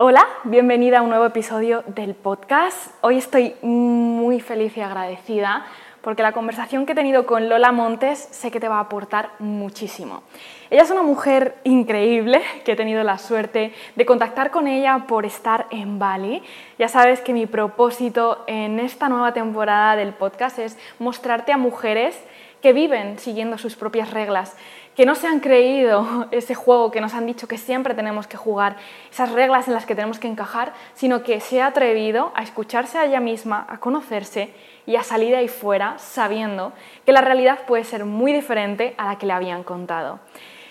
Hola, bienvenida a un nuevo episodio del podcast. Hoy estoy muy feliz y agradecida porque la conversación que he tenido con Lola Montes sé que te va a aportar muchísimo. Ella es una mujer increíble que he tenido la suerte de contactar con ella por estar en Bali. Ya sabes que mi propósito en esta nueva temporada del podcast es mostrarte a mujeres que viven siguiendo sus propias reglas, que no se han creído ese juego que nos han dicho que siempre tenemos que jugar, esas reglas en las que tenemos que encajar, sino que se ha atrevido a escucharse a ella misma, a conocerse y a salir ahí fuera sabiendo que la realidad puede ser muy diferente a la que le habían contado.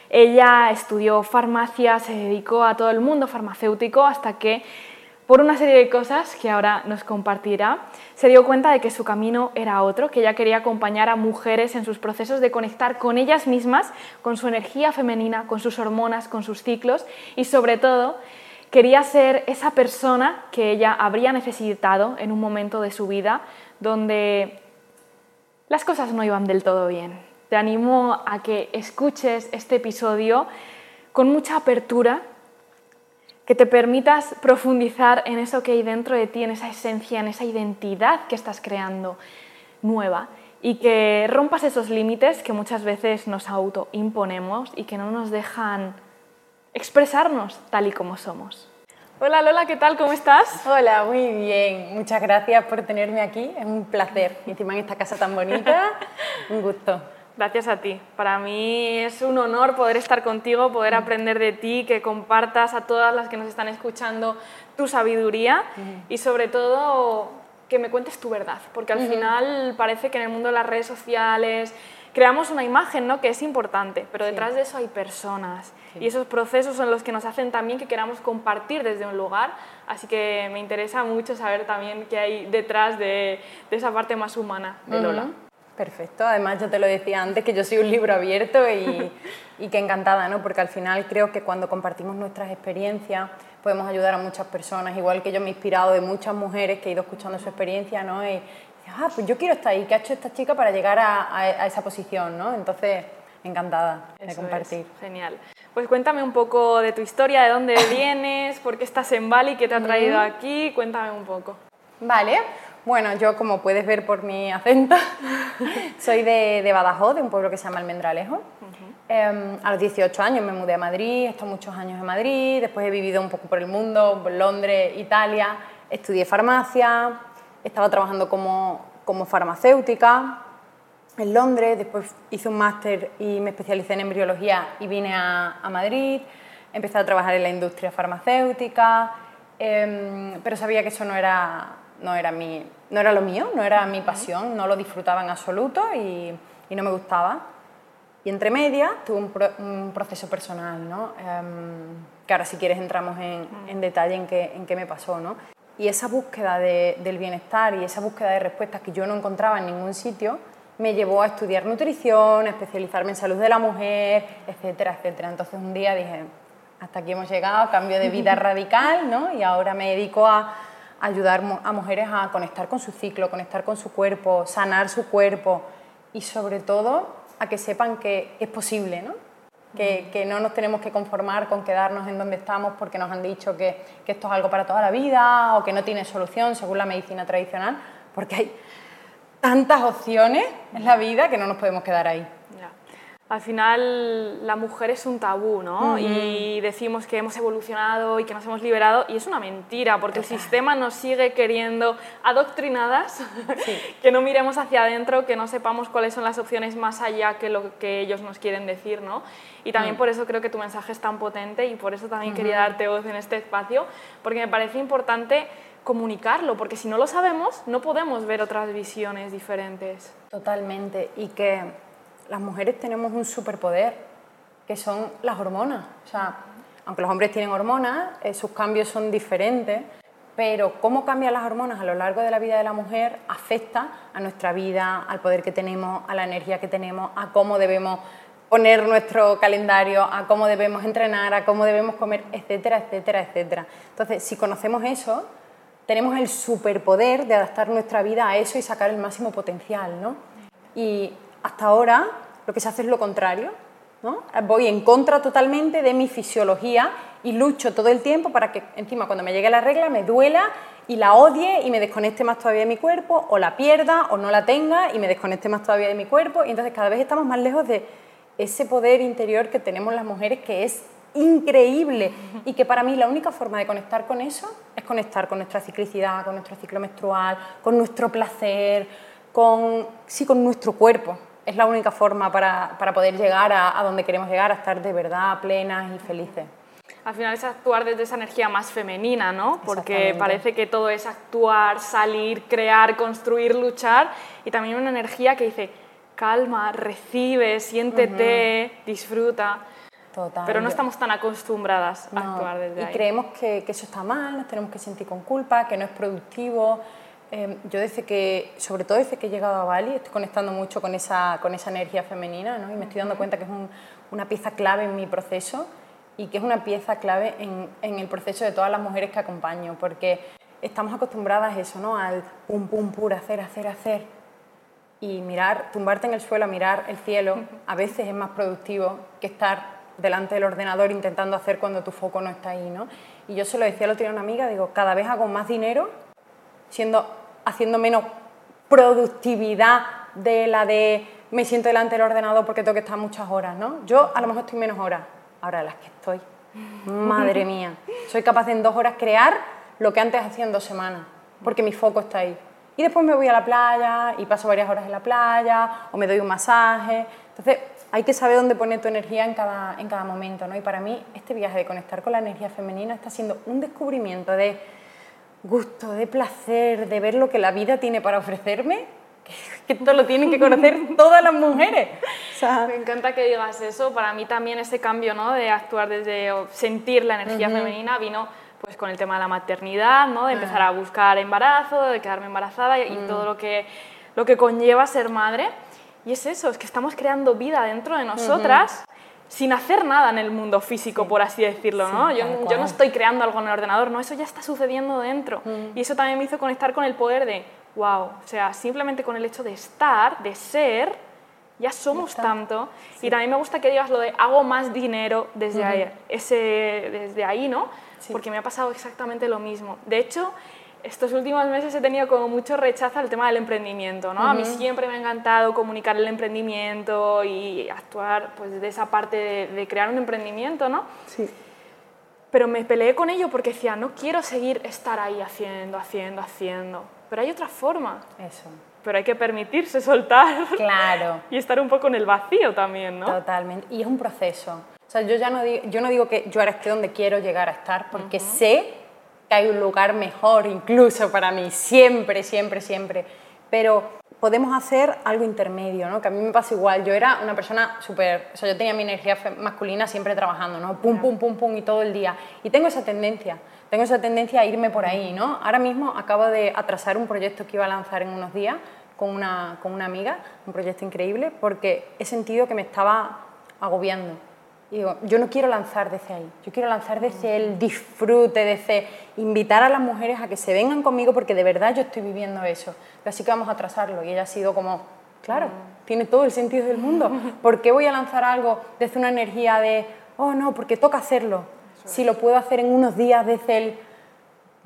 Ella estudió farmacia, se dedicó a todo el mundo farmacéutico hasta que por una serie de cosas que ahora nos compartirá, se dio cuenta de que su camino era otro, que ella quería acompañar a mujeres en sus procesos de conectar con ellas mismas, con su energía femenina, con sus hormonas, con sus ciclos y sobre todo quería ser esa persona que ella habría necesitado en un momento de su vida donde las cosas no iban del todo bien. Te animo a que escuches este episodio con mucha apertura que te permitas profundizar en eso que hay dentro de ti, en esa esencia, en esa identidad que estás creando nueva y que rompas esos límites que muchas veces nos autoimponemos y que no nos dejan expresarnos tal y como somos. Hola Lola, ¿qué tal? ¿Cómo estás? Hola, muy bien. Muchas gracias por tenerme aquí. Es un placer. encima en esta casa tan bonita, un gusto. Gracias a ti. Para mí es un honor poder estar contigo, poder mm. aprender de ti, que compartas a todas las que nos están escuchando tu sabiduría mm. y sobre todo que me cuentes tu verdad, porque al final parece que en el mundo de las redes sociales creamos una imagen ¿no? que es importante, pero detrás de eso hay personas y esos procesos son los que nos hacen también que queramos compartir desde un lugar, así que me interesa mucho saber también qué hay detrás de, esa parte más humana de Lola. Perfecto, además yo te lo decía antes que yo soy un libro abierto y, y que encantada, ¿no? porque al final creo que cuando compartimos nuestras experiencias podemos ayudar a muchas personas, igual que yo me he inspirado de muchas mujeres que he ido escuchando su experiencia ¿no? y, ah, pues yo quiero estar ahí, ¿qué ha hecho esta chica para llegar a, a, esa posición? ¿no? Entonces, encantada de compartir. genial. Pues cuéntame un poco de tu historia, de dónde vienes, por qué estás en Bali, qué te ha traído aquí, cuéntame un poco. Vale, bueno, yo como puedes ver por mi acento, soy de, de, Badajoz, de un pueblo que se llama Almendralejo. Em, a los 18 años me mudé a Madrid, he estado muchos años en Madrid, después he vivido un poco por el mundo, por Londres, Italia, estudié farmacia, estaba trabajando como, como farmacéutica en Londres, después hice un máster y me especialicé en embriología y vine a, a Madrid, empecé a trabajar en la industria farmacéutica, em, pero sabía que eso no era, no era mi, no era lo mío, no era mi pasión, no lo disfrutaba en absoluto y, y no me gustaba. Y entre medias tuve un, proceso personal, ¿no? Em, que ahora si quieres entramos en, en detalle en qué, en qué, me pasó. ¿no? Y esa búsqueda de, del bienestar y esa búsqueda de respuestas que yo no encontraba en ningún sitio me llevó a estudiar nutrición, a especializarme en salud de la mujer, etcétera, etcétera. Entonces un día dije, hasta aquí hemos llegado, cambio de vida radical, ¿no? Y ahora me dedico a ayudar a mujeres a conectar con su ciclo, conectar con su cuerpo, sanar su cuerpo y sobre todo a que sepan que es posible, ¿no? Que, que, no nos tenemos que conformar con quedarnos en donde estamos porque nos han dicho que, que, esto es algo para toda la vida o que no tiene solución según la medicina tradicional, porque hay tantas opciones en la vida que no nos podemos quedar ahí al final la mujer es un tabú, ¿no? Y decimos que hemos evolucionado y que nos hemos liberado y es una mentira porque el sistema nos sigue queriendo adoctrinadas, que no miremos hacia adentro, que no sepamos cuáles son las opciones más allá que lo que ellos nos quieren decir, ¿no? Y también mm. por eso creo que tu mensaje es tan potente y por eso también quería darte voz en este espacio, porque me parece importante comunicarlo, porque si no lo sabemos, no podemos ver otras visiones diferentes. Totalmente, y que las mujeres tenemos un superpoder, que son las hormonas. O sea, aunque los hombres tienen hormonas, eh, sus cambios son diferentes, pero cómo cambian las hormonas a lo largo de la vida de la mujer afecta a nuestra vida, al poder que tenemos, a la energía que tenemos, a cómo debemos poner nuestro calendario, a cómo debemos entrenar, a cómo debemos comer, etcétera, etcétera, etcétera. Entonces, si conocemos eso, tenemos el superpoder de adaptar nuestra vida a eso y sacar el máximo potencial, ¿no? Y hasta ahora lo que se hace es lo contrario. ¿no? Voy en contra totalmente de mi fisiología y lucho todo el tiempo para que encima cuando me llegue la regla me duela y la odie y me desconecte más todavía de mi cuerpo, o la pierda o no la tenga y me desconecte más todavía de mi cuerpo. Y entonces cada vez estamos más lejos de ese poder interior que tenemos las mujeres que es increíble y que para mí la única forma de conectar con eso es conectar con nuestra ciclicidad, con nuestro ciclo menstrual, con nuestro placer, con, sí, con nuestro cuerpo. Es la única forma para, para poder llegar a, a donde queremos llegar, a estar de verdad plenas y felices al final es actuar desde esa energía más femenina, ¿no? Porque parece que todo es actuar, salir, crear, construir, luchar y también una energía que dice calma, recibe, siéntete, disfruta. Total. Pero no estamos tan acostumbradas a actuar desde ahí. Y creemos que, que, eso está mal, nos tenemos que sentir con culpa, que no es productivo. Em, yo desde que, sobre todo desde que he llegado a Bali, estoy conectando mucho con esa, con esa energía femenina ¿no? y me estoy dando cuenta que es una pieza clave en mi proceso y que es una pieza clave en, en, el proceso de todas las mujeres que acompaño, porque estamos acostumbradas a eso, ¿no? Al pum, pum, pum, hacer, hacer, hacer. Y mirar, tumbarte en el suelo a mirar el cielo, a veces es más productivo que estar delante del ordenador intentando hacer cuando tu foco no está ahí, ¿no? Y yo se lo decía el otro día a una amiga, digo, cada vez hago más dinero siendo, haciendo menos productividad de la de me siento delante del ordenador porque tengo que estar muchas horas, ¿no? Yo a lo mejor estoy menos horas, ahora las que estoy. Madre mía, soy capaz de en dos horas crear lo que antes hacía en dos semanas, porque mi foco está ahí. Y después me voy a la playa y paso varias horas en la playa o me doy un masaje. Entonces, hay que saber dónde poner tu energía en cada, en cada momento, ¿no? Y para mí, este viaje de conectar con la energía femenina está siendo un descubrimiento de gusto, de placer, de ver lo que la vida tiene para ofrecerme que esto lo tienen que conocer todas las mujeres. Me encanta que digas eso. Para mí también ese cambio ¿no? de actuar desde sentir la energía femenina vino pues con el tema de la maternidad, ¿no? de empezar a buscar embarazo, de quedarme embarazada y, mm. todo lo que, lo que conlleva ser madre. Y es eso, es que estamos creando vida dentro de nosotras. Sin hacer nada en el mundo físico, por así decirlo, ¿no? Yo, yo, no estoy creando algo en el ordenador, no, eso ya está sucediendo dentro. Mm. Y eso también me hizo conectar con el poder de, wow, o sea, simplemente con el hecho de estar, de ser, ya somos tanto. Y también me gusta que digas lo de hago más dinero desde, ahí, ese, desde ahí, ¿no? Porque me ha pasado exactamente lo mismo. De hecho, estos últimos meses he tenido como mucho rechazo al tema del emprendimiento, ¿no? A mí siempre me ha encantado comunicar el emprendimiento y actuar pues desde esa parte de, de crear un emprendimiento, ¿no? Sí. Pero me peleé con ello porque decía, no quiero seguir estar ahí haciendo, haciendo, haciendo pero hay otra forma. Eso. Pero hay que permitirse soltar. Claro. y estar un poco en el vacío también, ¿no? Totalmente. Y es un proceso. O sea, yo ya no digo, yo no digo que yo ahora esté donde quiero llegar a estar, porque sé que hay un lugar mejor incluso para mí, siempre, siempre, siempre. Pero podemos hacer algo intermedio, ¿no? Que a mí me pasa igual. Yo era una persona súper... O sea, yo tenía mi energía masculina siempre trabajando, ¿no? Pum, pum, pum, pum y todo el día. Y tengo esa tendencia tengo esa tendencia a irme por ahí, ¿no? Ahora mismo acabo de atrasar un proyecto que iba a lanzar en unos días con una, con una amiga, un proyecto increíble, porque he sentido que me estaba agobiando. Y digo, yo no quiero lanzar desde ahí, yo quiero lanzar desde el disfrute, desde invitar a las mujeres a que se vengan conmigo porque de verdad yo estoy viviendo eso. Así que vamos a atrasarlo. Y ella ha sido como, claro, tiene todo el sentido del mundo. ¿Por qué voy a lanzar algo desde una energía de, oh no, porque toca hacerlo? si lo puedo hacer en unos días desde el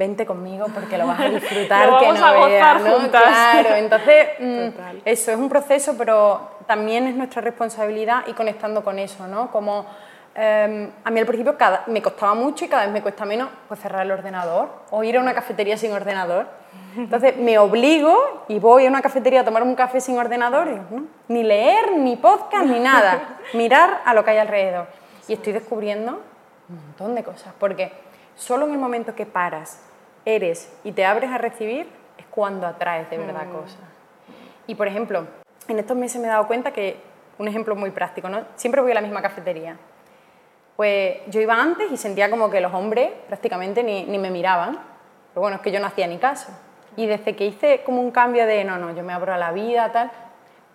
vente conmigo porque lo vas a disfrutar lo vamos que no a gozar juntas. Claro, entonces mm, eso es un proceso, pero también es nuestra responsabilidad y conectando con eso, ¿no? Como em, a mí al principio cada, me costaba mucho y cada vez me cuesta menos pues cerrar el ordenador o ir a una cafetería sin ordenador. Entonces me obligo y voy a una cafetería a tomar un café sin ordenador, ni leer, ni podcast, ni nada. Mirar a lo que hay alrededor. Y estoy descubriendo un montón de cosas, porque solo en el momento que paras, eres y te abres a recibir, es cuando atraes de verdad mm. cosas. Y por ejemplo, en estos meses me he dado cuenta que, un ejemplo muy práctico, ¿no? Siempre voy a la misma cafetería. Pues yo iba antes y sentía como que los hombres prácticamente ni, ni me miraban, pero bueno, es que yo no hacía ni caso. Y desde que hice como un cambio de, no, no, yo me abro a la vida, tal,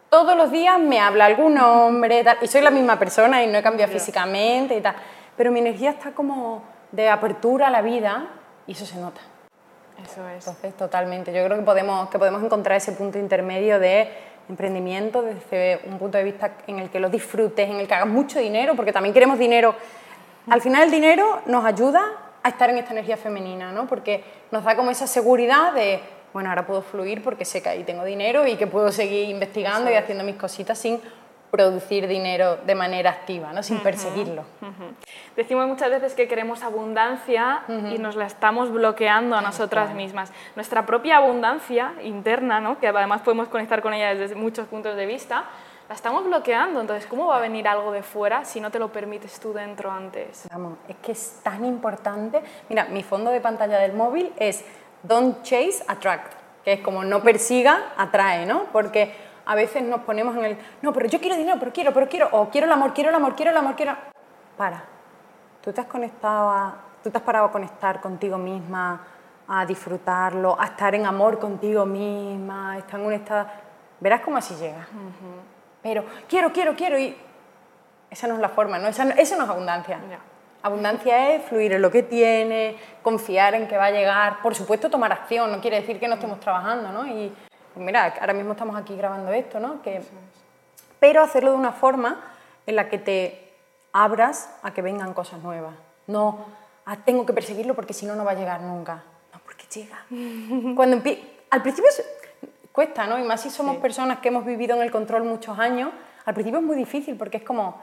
todos los días me habla algún hombre, tal, y soy la misma persona y no he cambiado físicamente y tal pero mi energía está como de apertura a la vida y eso se nota. Eso es. Entonces, totalmente. Yo creo que podemos, que podemos encontrar ese punto intermedio de emprendimiento desde un punto de vista en el que lo disfrutes, en el que hagas mucho dinero, porque también queremos dinero. Al final el dinero nos ayuda a estar en esta energía femenina, ¿no? Porque nos da como esa seguridad de, bueno, ahora puedo fluir porque sé que ahí tengo dinero y que puedo seguir investigando y haciendo mis cositas sin producir dinero de manera activa, ¿no? sin perseguirlo. Decimos muchas veces que queremos abundancia y nos la estamos bloqueando a nosotras mismas. Nuestra propia abundancia interna, ¿no? que además podemos conectar con ella desde muchos puntos de vista, la estamos bloqueando. Entonces, ¿cómo va a venir algo de fuera si no te lo permites tú dentro antes? Vamos, es que es tan importante. Mira, mi fondo de pantalla del móvil es Don't Chase, Attract, que es como no persiga, atrae, ¿no? Porque a veces nos ponemos en el, no, pero yo quiero dinero, pero quiero, pero quiero, o quiero el amor, quiero el amor, quiero el amor, quiero... Para, tú te has conectado a, tú te has parado a conectar contigo misma, a disfrutarlo, a estar en amor contigo misma, a estar en un estado... Verás cómo así llega. Pero quiero, quiero, quiero y... Esa no es la forma, ¿no? Esa no, eso no es abundancia. Abundancia es fluir en lo que tiene, confiar en que va a llegar, por supuesto tomar acción, no quiere decir que no estemos trabajando, ¿no? Y, mira, ahora mismo estamos aquí grabando esto, ¿no? Que, pero hacerlo de una forma en la que te abras a que vengan cosas nuevas. No, ah, tengo que perseguirlo porque si no, no va a llegar nunca. No, porque llega. Cuando al principio cuesta, ¿no? Y más si somos personas que hemos vivido en el control muchos años, al principio es muy difícil porque es como,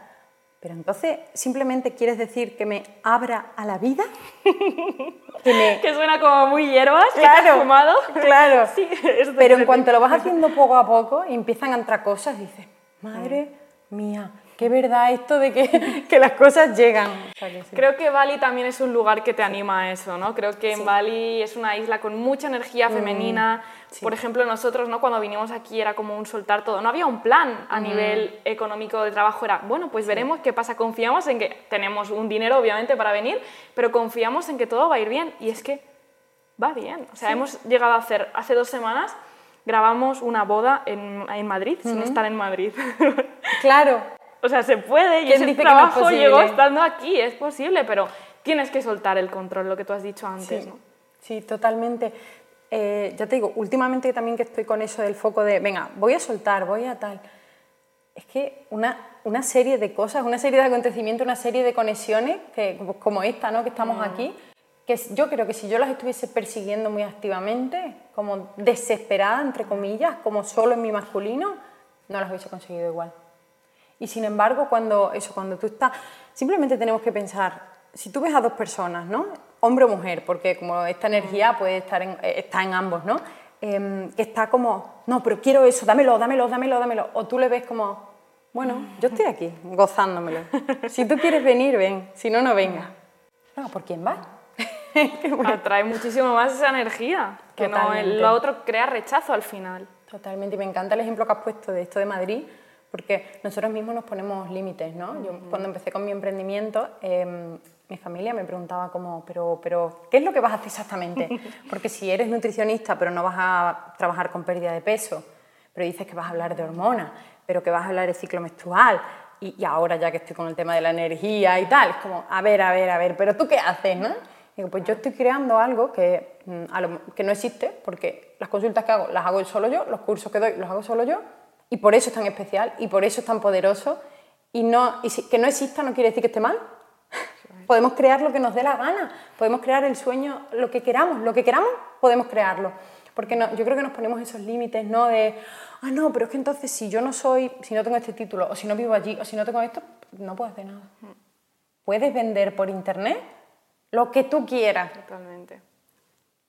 pero entonces, ¿simplemente quieres decir que me abra a la vida? que, suena como muy hierbas, claro, fumado. Claro, sí, pero en cuanto lo vas haciendo poco a poco empiezan a entrar cosas, dices, madre mía, qué verdad esto de que, que las cosas llegan. Creo que Bali también es un lugar que te anima a eso, ¿no? Creo que en Bali es una isla con mucha energía mm, femenina. Por ejemplo, nosotros, ¿no? Cuando vinimos aquí era como un soltar todo. No había un plan a nivel económico de trabajo. Era, bueno, pues veremos qué pasa. Confiamos en que tenemos un dinero, obviamente, para venir, pero confiamos en que todo va a ir bien. Y es que va bien. O sea, hemos llegado a hacer, hace dos semanas, grabamos una boda en, en Madrid, sin estar en Madrid. claro. O sea, se puede y ese trabajo llegó estando aquí, es posible, pero tienes que soltar el control, lo que tú has dicho antes. Sí, sí totalmente. Eh, ya te digo, últimamente también que estoy con eso del foco de, venga, voy a soltar, voy a tal. Es que una, una serie de cosas, una serie de acontecimientos, una serie de conexiones, que, como esta, ¿no? que estamos mm. aquí, que yo creo que si yo las estuviese persiguiendo muy activamente, como desesperada, entre comillas, como solo en mi masculino, no las hubiese conseguido igual. Y sin embargo, cuando, eso, cuando tú estás, simplemente tenemos que pensar, si tú ves a dos personas, ¿no? hombre o mujer, porque como esta energía puede estar en, eh, está en ambos, ¿no? Em, que está como, no, pero quiero eso, dámelo, dámelo, dámelo, dámelo. O tú le ves como, bueno, yo estoy aquí, gozándomelo. Si tú quieres venir, ven, si no, no venga. No, ¿por quién va? Atrae muchísimo más esa energía, que no, lo otro crea rechazo al final. Totalmente, y me encanta el ejemplo que has puesto de esto de Madrid, porque nosotros mismos nos ponemos límites, ¿no? Yo cuando empecé con mi emprendimiento, em, mi familia me preguntaba como, pero, pero, ¿qué es lo que vas a hacer exactamente? Porque si eres nutricionista, pero no vas a trabajar con pérdida de peso, pero dices que vas a hablar de hormonas, pero que vas a hablar de ciclo menstrual, y, ahora ya que estoy con el tema de la energía y tal, es como, a ver, a ver, a ver, pero ¿tú qué haces, no? Digo, pues yo estoy creando algo que, mm, que no existe, porque las consultas que hago las hago solo yo, los cursos que doy los hago solo yo, y por eso es tan especial y por eso es tan poderoso. Y, no, y que no exista no quiere decir que esté mal. podemos crear lo que nos dé la gana, podemos crear el sueño, lo que queramos, lo que queramos, podemos crearlo. Porque no, yo creo que nos ponemos esos límites, ¿no? De, ah, no, pero es que entonces si yo no soy, si no tengo este título, o si no vivo allí, o si no tengo esto, no puedo hacer nada. Puedes vender por internet lo que tú quieras. Totalmente.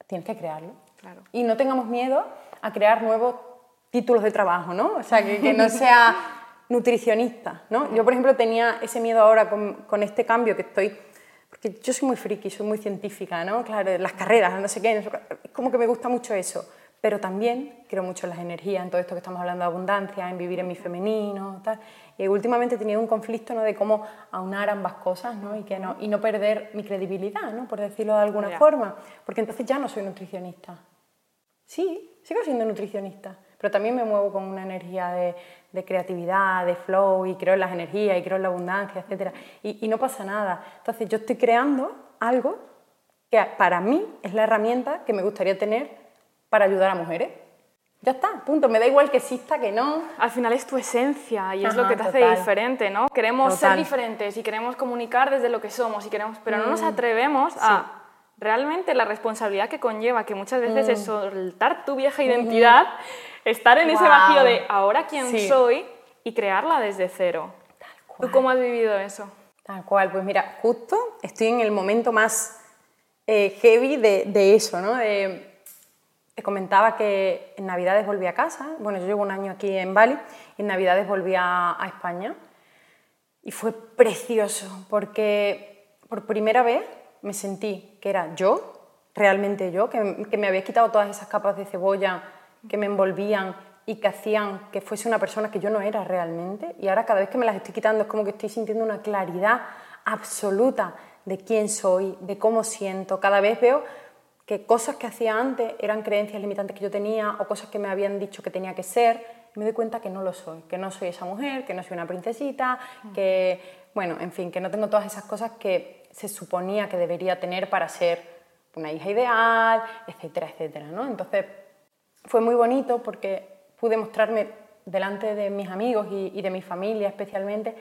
Tienes que crearlo. Claro. Y no tengamos miedo a crear nuevos títulos de trabajo, ¿no? O sea, que, no sea nutricionista, ¿no? Yo, por ejemplo, tenía ese miedo ahora con, este cambio que estoy... Porque yo soy muy friki, soy muy científica, ¿no? Claro, las carreras, no sé qué, es como que me gusta mucho eso. Pero también creo mucho en las energías, en todo esto que estamos hablando de abundancia, en vivir en mi femenino, tal. Y últimamente he tenido un conflicto ¿no? de cómo aunar ambas cosas ¿no? Y, que no, y no perder mi credibilidad, ¿no? por decirlo de alguna forma. Porque entonces ya no soy nutricionista. Sí, sigo siendo nutricionista, pero también me muevo con una energía de, creatividad, de flow, y creo en las energías, y creo en la abundancia, etc. Y, no pasa nada. Entonces yo estoy creando algo que para mí es la herramienta que me gustaría tener para ayudar a mujeres. ya está, punto. Me da igual que exista que no. Al final es tu esencia y es lo Ajá, que te hace total. diferente, ¿no? Queremos ser Total. diferentes y queremos comunicar desde lo que somos y queremos, pero no nos atrevemos a realmente la responsabilidad que conlleva, que muchas veces es soltar tu vieja identidad, estar en ese vacío de ahora quién Sí. soy y crearla desde cero. ¿Tú cual. cómo has vivido eso? Tal cual, pues mira, justo estoy en el momento más eh, heavy de, de eso, ¿no? De- te comentaba que en Navidades volví a casa, bueno, yo llevo un año aquí en Bali, y en Navidades volví a, a España y fue precioso porque por primera vez me sentí que era yo, realmente yo, que, que me había quitado todas esas capas de cebolla que me envolvían y que hacían que fuese una persona que yo no era realmente. Y ahora cada vez que me las estoy quitando es como que estoy sintiendo una claridad absoluta de quién soy, de cómo siento. Cada vez veo que cosas que hacía antes eran creencias limitantes que yo tenía o cosas que me habían dicho que tenía que ser. Y me doy cuenta que no lo soy, que no soy esa mujer, que no soy una princesita, que, bueno, en fin, que no tengo todas esas cosas que se suponía que debería tener para ser una hija ideal, etcétera, etcétera, ¿no? Entonces, fue muy bonito porque pude mostrarme delante de mis amigos y, y de mi familia especialmente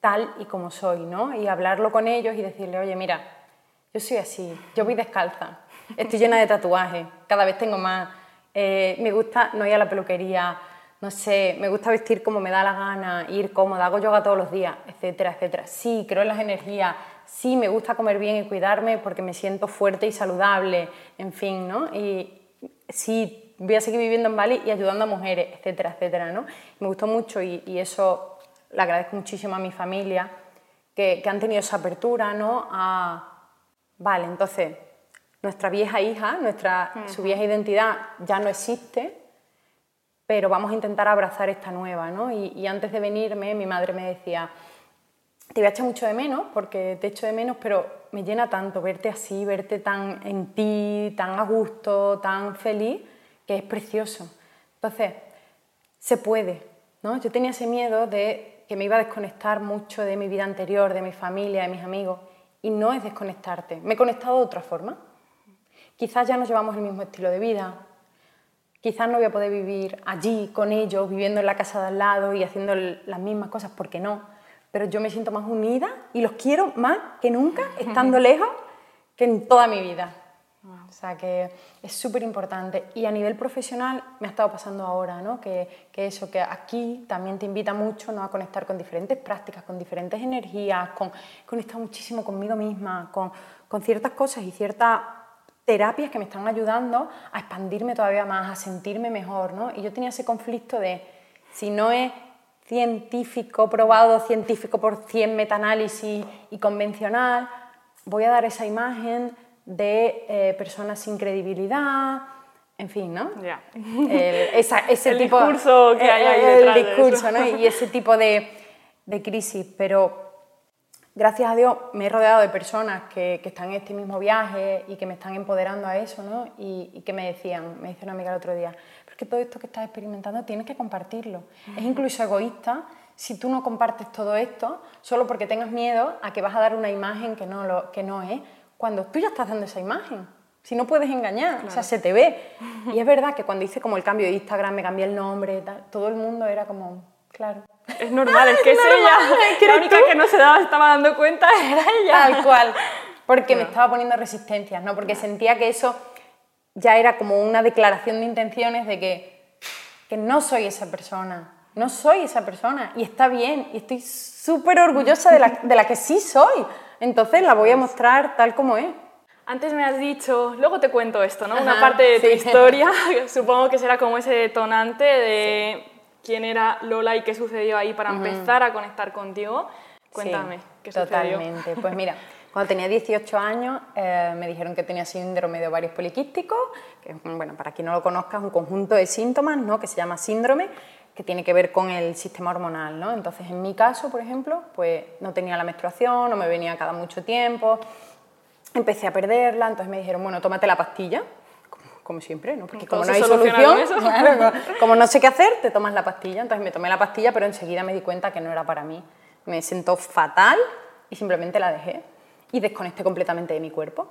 tal y como soy, ¿no? Y hablarlo con ellos y decirle, oye, mira, yo soy así, yo voy descalza, estoy llena de tatuajes, cada vez tengo más, eh, me gusta no ir a la peluquería, no sé, me gusta vestir como me da la gana, ir cómoda, hago yoga todos los días, etcétera, etcétera. Sí, creo en las energías, sí, me gusta comer bien y cuidarme porque me siento fuerte y saludable, en fin, ¿no? Y sí, voy a seguir viviendo en Bali y ayudando a mujeres, etcétera, etcétera, ¿no? Me gustó mucho y, y eso le agradezco muchísimo a mi familia que, que han tenido esa apertura, ¿no? A, vale, entonces, nuestra vieja hija, nuestra, su vieja identidad ya no existe, pero vamos a intentar abrazar esta nueva, ¿no? Y, y antes de venirme, mi madre me decía, te voy a echar mucho de menos, porque te echo de menos, pero me llena tanto verte así, verte tan en ti, tan a gusto, tan feliz, que es precioso. Entonces, se puede, ¿no? Yo tenía ese miedo de que me iba a desconectar mucho de mi vida anterior, de mi familia, de mis amigos, y no es desconectarte. Me he conectado de otra forma. Quizás ya no llevamos el mismo estilo de vida, quizás no voy a poder vivir allí con ellos, viviendo en la casa de al lado y haciendo las mismas cosas, porque no. Pero yo me siento más unida y los quiero más que nunca, estando lejos, que en toda mi vida. O sea que es súper importante. Y a nivel profesional me ha estado pasando ahora, ¿no? Que, que eso, que aquí también te invita mucho ¿no? a conectar con diferentes prácticas, con diferentes energías, con conectar muchísimo conmigo misma, con, con ciertas cosas y ciertas terapias que me están ayudando a expandirme todavía más, a sentirme mejor, ¿no? Y yo tenía ese conflicto de, si no es científico, probado científico por 100 metaanálisis y convencional, voy a dar esa imagen de eh, personas sin credibilidad, en fin, ¿no? Ya. El, esa- ese El tipo, discurso que hay ahí el de discurso, eso. ¿no? Y ese tipo de, de crisis, pero gracias a Dios me he rodeado de personas que, que están en este mismo viaje y que me están empoderando a eso, ¿no? Y, y que me decían, me dice una amiga el otro día, pero es que todo esto que estás experimentando tienes que compartirlo. Es incluso egoísta si tú no compartes todo esto solo porque tengas miedo a que vas a dar una imagen que no, lo, que no es, cuando tú ya estás dando esa imagen. Si no puedes engañar, o sea, se te ve. Y es verdad que cuando hice como el cambio de Instagram, me cambié el nombre, tal, todo el mundo era como, claro, Es normal, es que es normal, ella. La única tú. que no se daba, estaba dando cuenta era ella. Tal cual. Porque me estaba poniendo resistencias, ¿no? Porque sentía que eso ya era como una declaración de intenciones de que, que no soy esa persona. No soy esa persona. Y está bien. Y estoy súper orgullosa de la, de la que sí soy. Entonces la voy a mostrar tal como es. Antes me has dicho, luego te cuento esto, ¿no? Una Ajá, parte de tu sí. historia, supongo que será como ese detonante de quién era Lola y qué sucedió ahí para empezar a conectar contigo. Cuéntame, Sí, ¿qué sucedió? Totalmente. Pues mira, cuando tenía 18 años eh, me dijeron que tenía síndrome de ovarios poliquísticos, que bueno, para quien no lo conozca es un conjunto de síntomas ¿no? que se llama síndrome, que tiene que ver con el sistema hormonal. ¿no? Entonces, en mi caso, por ejemplo, pues no tenía la menstruación, no me venía cada mucho tiempo, empecé a perderla, entonces me dijeron, bueno, tómate la pastilla, como, como siempre, ¿no? porque ¿Todo como no hay solución, claro, como- como no sé qué hacer, te tomas la pastilla, entonces me tomé la pastilla, pero enseguida me di cuenta que no era para mí. Me sentó fatal y simplemente la dejé. Y desconecté completamente de mi cuerpo.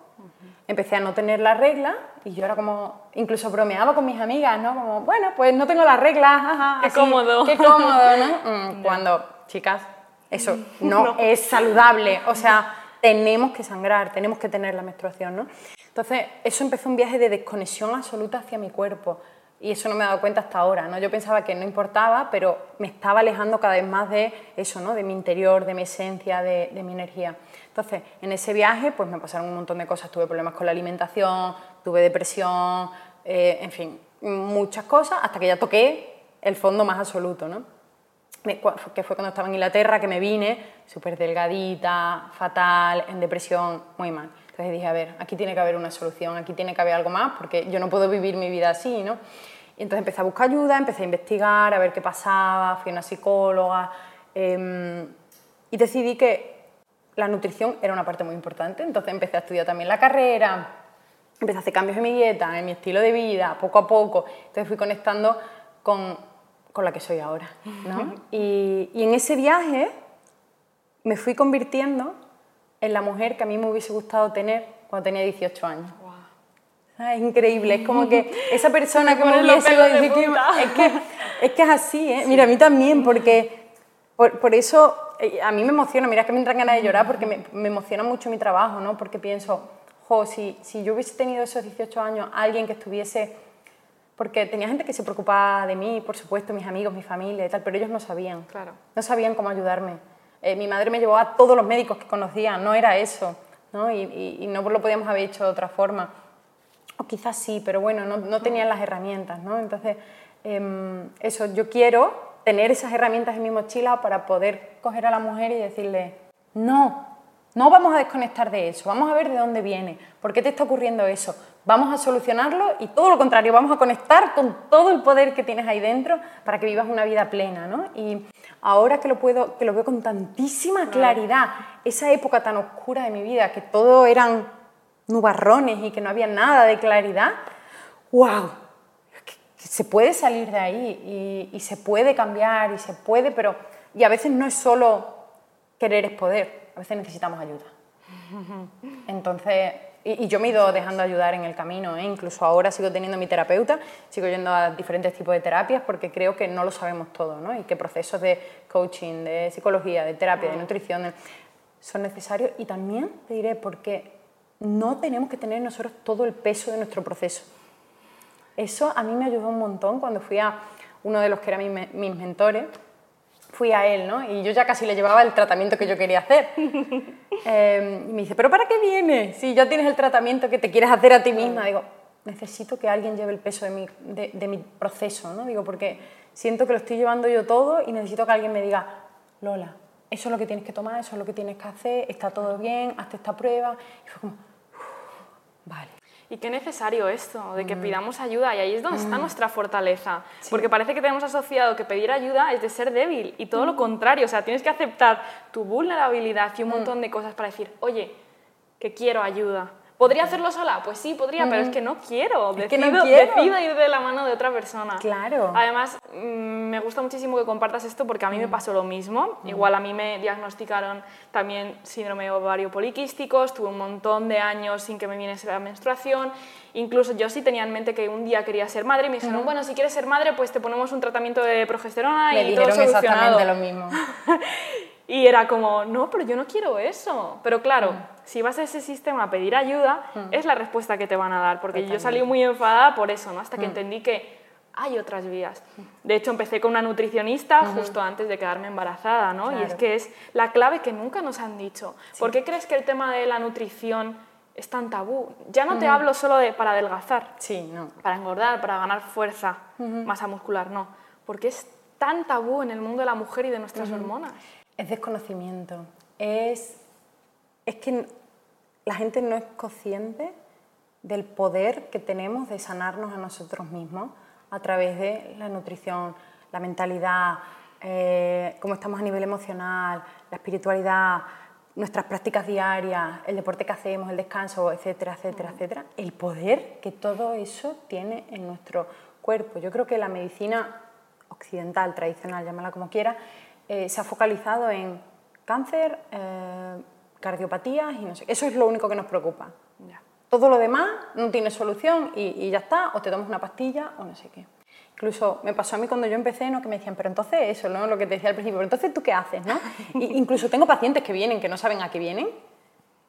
Empecé a no tener las reglas y yo era como, incluso bromeaba con mis amigas, ¿no? Como, bueno, pues no tengo las reglas, ajá, Qué cómodo. Qué cómodo, ¿no? Mm, Cuando, chicas, eso no, es saludable. O sea, tenemos que sangrar, tenemos que tener la menstruación, ¿no? Entonces, eso empezó un viaje de desconexión absoluta hacia mi cuerpo. Y eso no me he dado cuenta hasta ahora, ¿no? Yo pensaba que no importaba, pero me estaba alejando cada vez más de eso, ¿no? De mi interior, de mi esencia, de, de mi energía. Entonces, en ese viaje, pues me pasaron un montón de cosas. Tuve problemas con la alimentación, tuve depresión, eh, en fin, muchas cosas, hasta que ya toqué el fondo más absoluto, ¿no? Que fue cuando estaba en Inglaterra, que me vine súper delgadita, fatal, en depresión, muy mal. Entonces dije, a ver, aquí tiene que haber una solución, aquí tiene que haber algo más, porque yo no puedo vivir mi vida así, ¿no? Y entonces empecé a buscar ayuda, empecé a investigar, a ver qué pasaba, fui a una psicóloga em, y decidí que la nutrición era una parte muy importante. Entonces empecé a estudiar también la carrera, empecé a hacer cambios en mi dieta, en mi estilo de vida, poco a poco. Entonces fui conectando con, con la que soy ahora. ¿no? y, y en ese viaje me fui convirtiendo en la mujer que a mí me hubiese gustado tener cuando tenía 18 años. Ah, Es increíble, es como que esa persona que me hubiese es que es que es así, ¿eh? Mira, a mí también, porque por, por eso a mí me emociona, mira que me entran ganas de llorar porque me, me emociona mucho mi trabajo, ¿no? Porque pienso, jo, si, si yo hubiese tenido esos 18 años, alguien que estuviese... Porque tenía gente que se preocupaba de mí, por supuesto, mis amigos, mi familia y tal, pero ellos no sabían. Claro. No sabían cómo ayudarme. Eh, mi madre me llevó a todos los médicos que conocía, no era eso, ¿no? Y, y- y no lo podíamos haber hecho de otra forma. O quizás sí, pero bueno, no, no tenían las herramientas, ¿no? Entonces, em, eso, yo quiero tener esas herramientas en mi mochila para poder coger a la mujer y decirle, no, no vamos a desconectar de eso, vamos a ver de dónde viene, por qué te está ocurriendo eso, vamos a solucionarlo y todo lo contrario, vamos a conectar con todo el poder que tienes ahí dentro para que vivas una vida plena, ¿no? Y ahora que lo, puedo, que lo veo con tantísima claridad, esa época tan oscura de mi vida, que todo eran nubarrones y que no había nada de claridad, ¡wow! Que, se puede salir de ahí y, y se puede cambiar y se puede, pero... Y a veces no es solo querer es poder, a veces necesitamos ayuda. Entonces, y, y yo me he ido dejando ayudar en el camino, ¿eh? incluso ahora sigo teniendo mi terapeuta, sigo yendo a diferentes tipos de terapias porque creo que no lo sabemos todo, ¿no? Y que procesos de coaching, de psicología, de terapia, de nutrición de- son necesarios y también te diré porque no tenemos que tener nosotros todo el peso de nuestro proceso. Eso a mí me ayudó un montón cuando fui a uno de los que eran mis, me- mis mentores, fui a él, ¿no? Y yo ya casi le llevaba el tratamiento que yo quería hacer. Eh, y me dice, ¿pero para qué vienes? Si ya tienes el tratamiento que te quieres hacer a ti misma. Digo, necesito que alguien lleve el peso de mi, de, de mi proceso, ¿no? Digo, porque siento que lo estoy llevando yo todo y necesito que alguien me diga, Lola, eso es lo que tienes que tomar, eso es lo que tienes que hacer, está todo bien, hazte esta prueba. Y fue como, "Uf, vale. Y qué necesario esto, de que Mm. pidamos ayuda, y ahí es donde está nuestra fortaleza, porque parece que tenemos asociado que pedir ayuda es de ser débil, y Mm. todo lo contrario, o sea, tienes que aceptar tu vulnerabilidad y un montón de cosas para decir, oye, que quiero ayuda. ¿Podría hacerlo sola? Pues sí, podría, pero es que no quiero, Es que decido, no quiero. decido ir de la mano de otra persona. Claro. Además, mm, me gusta muchísimo que compartas esto porque a mí me pasó lo mismo. Igual a mí me diagnosticaron también síndrome ovario poliquístico, estuve un montón de años sin que me viniese la menstruación. Incluso yo sí tenía en mente que un día quería ser madre y me dijeron, bueno, si quieres ser madre, pues te ponemos un tratamiento de progesterona Me y todo solucionado. exactamente lo mismo. Y era como, no, pero yo no quiero eso. Pero claro, si vas a ese sistema a pedir ayuda, es la respuesta que te van a dar. Porque yo salí muy enfadada por eso, ¿no? Hasta que entendí que hay otras vías. De hecho, empecé con una nutricionista justo antes de quedarme embarazada, ¿no? Y es que es la clave que nunca nos han dicho. ¿Por qué crees que el tema de la nutrición es tan tabú? Ya no te hablo solo de para adelgazar, Sí, no. para engordar, para ganar fuerza, masa muscular, no. Porque es tan tabú en el mundo de la mujer y de nuestras hormonas. Es desconocimiento. Es, es que la gente no es consciente del poder que tenemos de sanarnos a nosotros mismos a través de la nutrición, la mentalidad, eh, cómo estamos a nivel emocional, la espiritualidad, nuestras prácticas diarias, el deporte que hacemos, el descanso, etcétera, etcétera, etcétera. El poder que todo eso tiene en nuestro cuerpo. Yo creo que la medicina occidental, tradicional, llámala como quiera, eh, se ha focalizado en cáncer, eh, cardiopatías y no sé. Eso es lo único que nos preocupa. Ya. Todo lo demás no tiene solución y, y ya está, o te tomas una pastilla o no sé qué. Incluso me pasó a mí cuando yo empecé, ¿no? que me decían, pero entonces eso, ¿no? lo que te decía al principio, pero entonces tú qué haces, ¿no? Y incluso tengo pacientes que vienen que no saben a qué vienen,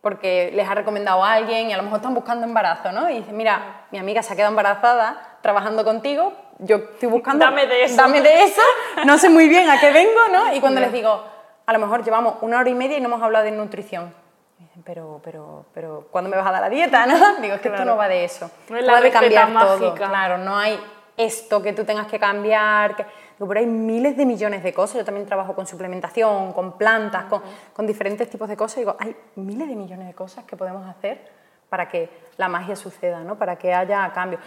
porque les ha recomendado a alguien y a lo mejor están buscando embarazo, ¿no? Y dicen, mira, mi amiga se ha quedado embarazada trabajando contigo, yo estoy buscando... Dame de eso. Dame de eso, no sé muy bien a qué vengo, ¿no? Y cuando les digo, a lo mejor llevamos una hora y media y no hemos hablado de nutrición. Y dicen, pero, pero, pero, ¿cuándo me vas a dar la dieta, no? Digo, es que esto no va de eso. No es la de cambiar todo, mágica. claro, no hay esto que tú tengas que cambiar. Que... Digo, pero hay miles de millones de cosas. Yo también trabajo con suplementación, con plantas, con, con diferentes tipos de cosas. Digo, hay miles de millones de cosas que podemos hacer para que la magia suceda, ¿no? para que haya cambio.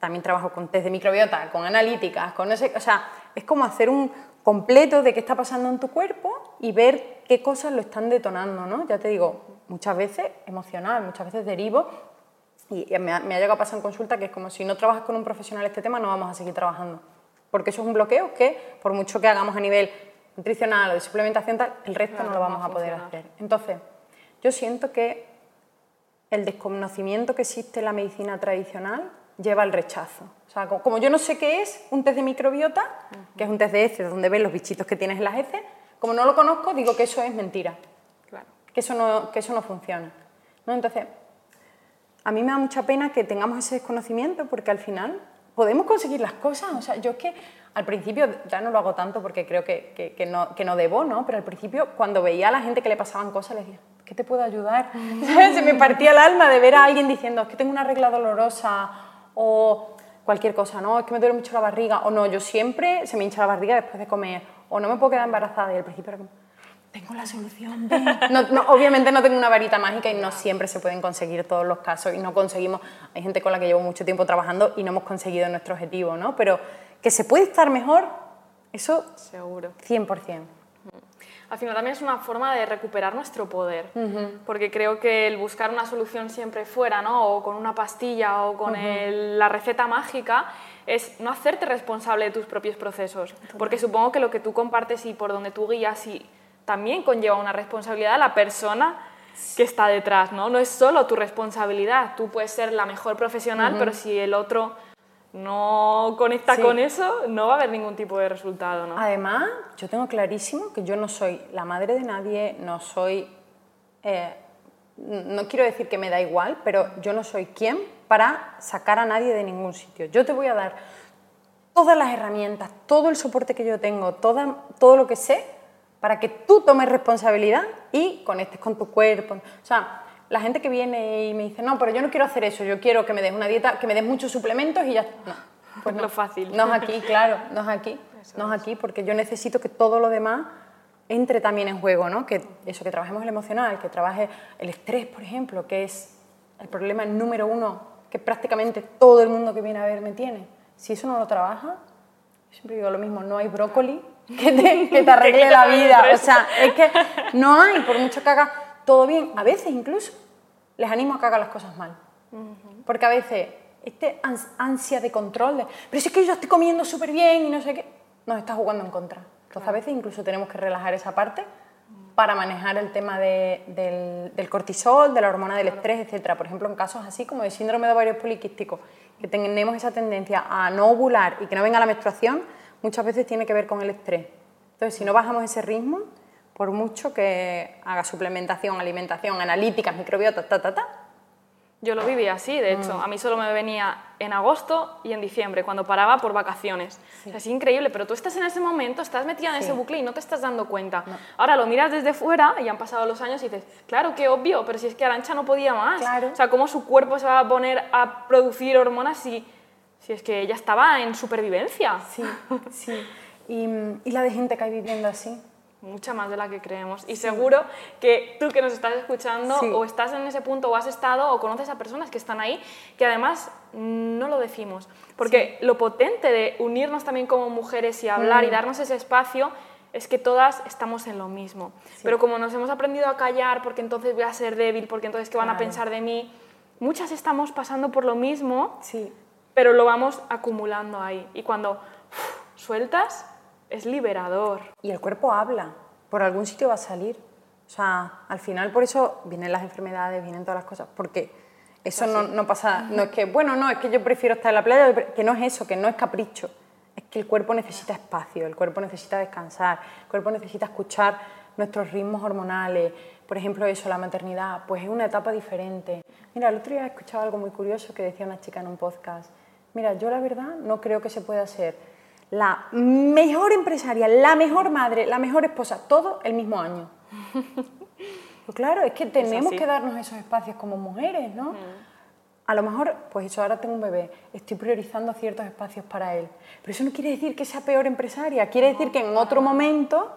También trabajo con test de microbiota, con analíticas, con ese, o sea, es como hacer un completo de qué está pasando en tu cuerpo y ver qué cosas lo están detonando, ¿no? Ya te digo, muchas veces emocional, muchas veces derivo y me ha, me ha llegado a pasar en consulta que es como si no trabajas con un profesional este tema no vamos a seguir trabajando. Porque eso es un bloqueo que, por mucho que hagamos a nivel nutricional o de suplementación, tal, el resto Claro, no lo vamos va a poder hacer. Entonces, yo siento que el desconocimiento que existe en la medicina tradicional lleva al rechazo. O sea, co- como yo no sé qué es un test de microbiota, que es un test de heces donde ves los bichitos que tienes en las heces, como no lo conozco, digo que eso es mentira, Claro. que eso no, que eso no funciona. ¿no? Entonces, a mí me da mucha pena que tengamos ese desconocimiento porque al final podemos conseguir las cosas. O sea, yo es que al principio ya no lo hago tanto porque creo que, que- que no, que no debo, ¿no? Pero al principio cuando veía a la gente que le pasaban cosas, les decía, ¿qué te puedo ayudar? Se me partía el alma de ver a alguien diciendo, es que tengo una regla dolorosa o cualquier cosa, ¿no? Es que me duele mucho la barriga o no, yo siempre se me hincha la barriga después de comer o no me puedo quedar embarazada y al principio era como, tengo la solución, no, obviamente no tengo una varita mágica y no siempre se pueden conseguir todos los casos y no conseguimos, hay gente con la que llevo mucho tiempo trabajando y no hemos conseguido nuestro objetivo, ¿no? Pero que se puede estar mejor, eso Seguro. 100%. Al final también es una forma de recuperar nuestro poder, porque creo que el buscar una solución siempre fuera, ¿no? o con una pastilla o con el- la receta mágica, es no hacerte responsable de tus propios procesos, porque supongo que lo que tú compartes y por donde tú guías y también conlleva una responsabilidad a la persona que está detrás, ¿no? No es solo tu responsabilidad, tú puedes ser la mejor profesional, pero si el otro no conecta Sí. con eso, no va a haber ningún tipo de resultado, ¿no? Además, yo tengo clarísimo que yo no soy la madre de nadie, no soy... eh, no quiero decir que me da igual, pero yo no soy quien para sacar a nadie de ningún sitio. Yo te voy a dar todas las herramientas, todo el soporte que yo tengo, toda, todo lo que sé, para que tú tomes responsabilidad y conectes con tu cuerpo. O sea, la gente que viene y me dice, no, pero yo no quiero hacer eso, yo quiero que me des una dieta, que me des muchos suplementos y ya. No, pues no. Lo fácil. No es aquí, claro, no es aquí. no es aquí porque yo necesito que todo lo demás entre también en juego, ¿no? Que eso, que trabajemos el emocional, que trabaje el estrés, por ejemplo, que es el problema número uno que prácticamente todo el mundo que viene a verme tiene. Si eso no lo trabaja, siempre digo lo mismo, no hay brócoli que te, que te arregle la vida. O sea, es que no hay, por mucho que haga todo bien. A veces incluso les animo a que hagan las cosas mal. Porque a veces este ans- ansia de control, de, pero si es que yo estoy comiendo súper bien y no sé qué, nos está jugando en contra. Entonces a veces incluso tenemos que relajar esa parte para manejar el tema de- del, del cortisol, de la hormona del estrés, etcétera. Por ejemplo, en casos así como de síndrome de ovarios poliquísticos, que tenemos esa tendencia a no ovular y que no venga la menstruación, muchas veces tiene que ver con el estrés. Entonces, si no bajamos ese ritmo, por mucho que haga suplementación, alimentación, analíticas, microbiota, ta, ta, ta, Yo lo viví así, de hecho. A mí solo me venía en agosto y en diciembre, cuando paraba por vacaciones. O sea, es increíble, pero tú estás en ese momento, estás metida en Sí. ese bucle y no te estás dando cuenta. Ahora lo miras desde fuera y han pasado los años y dices, claro, qué obvio, pero si es que Arancha no podía más. Claro. O sea, ¿cómo su cuerpo se va a poner a producir hormonas si, si es que ella estaba en supervivencia? Sí, sí. Y, y la de gente que hay viviendo así. Mucha más de la que creemos. Y seguro que tú que nos estás escuchando Sí. o estás en ese punto o has estado o conoces a personas que están ahí que además no lo decimos. Porque lo potente de unirnos también como mujeres y hablar Mm. y darnos ese espacio es que todas estamos en lo mismo. Pero como nos hemos aprendido a callar porque entonces voy a ser débil, porque entonces qué van a pensar de mí, muchas estamos pasando por lo mismo Sí, pero lo vamos acumulando ahí. Y cuando sueltas, es liberador. y el cuerpo habla, por algún sitio va a salir. O sea, al final por eso vienen las enfermedades, vienen todas las cosas, porque eso no, no, pasa, no es que, bueno, no, es que yo prefiero estar en la playa, que no es eso, que no es capricho, es que el cuerpo necesita espacio, el cuerpo necesita descansar, el cuerpo necesita escuchar nuestros ritmos hormonales, por ejemplo, eso, la maternidad, pues es una etapa diferente. Mira, el otro día he escuchado algo muy curioso que decía una chica en un podcast. Mira, yo la verdad no creo que se pueda ser la mejor empresaria, la mejor madre, la mejor esposa, todo el mismo año. pues claro, es que tenemos que darnos esos espacios como mujeres, ¿no? Mm. A lo mejor, pues eso, ahora tengo un bebé, estoy priorizando ciertos espacios para él. Pero eso no quiere decir que sea peor empresaria, quiere decir que en otro momento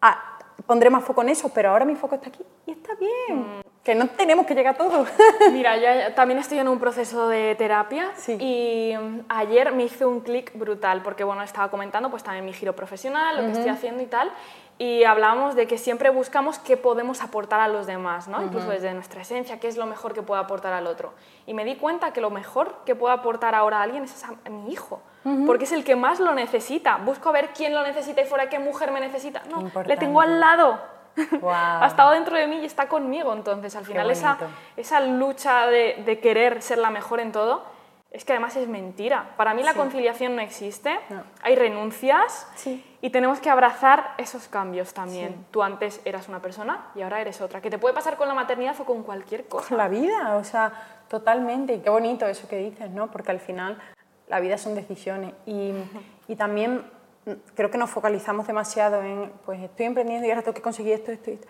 ah, pondré más foco en eso, pero ahora mi foco está aquí y está bien. Mm que no tenemos que llegar a todo. Mira, yo también estoy en un proceso de terapia y mm, ayer me hizo un clic brutal porque, bueno, estaba comentando pues también mi giro profesional, lo que estoy haciendo y tal, y hablábamos de que siempre buscamos qué podemos aportar a los demás, ¿no? Incluso desde nuestra esencia, qué es lo mejor que puedo aportar al otro. Y me di cuenta que lo mejor que puedo aportar ahora a alguien es a, mi hijo, porque es el que más lo necesita. Busco a ver quién lo necesita y fuera qué mujer me necesita. No, le tengo al lado ha estado dentro de mí y está conmigo. Entonces, al final, esa, esa lucha de, de, querer ser la mejor en todo, es que además es mentira. Para mí la conciliación no existe, hay renuncias y tenemos que abrazar esos cambios también. Tú antes eras una persona y ahora eres otra, que te puede pasar con la maternidad o con cualquier cosa. Con la vida, o sea, totalmente. Y qué bonito eso que dices, ¿no? Porque al final la vida son decisiones y, y también creo que nos focalizamos demasiado en, pues estoy emprendiendo y ahora tengo que conseguir esto, esto y esto.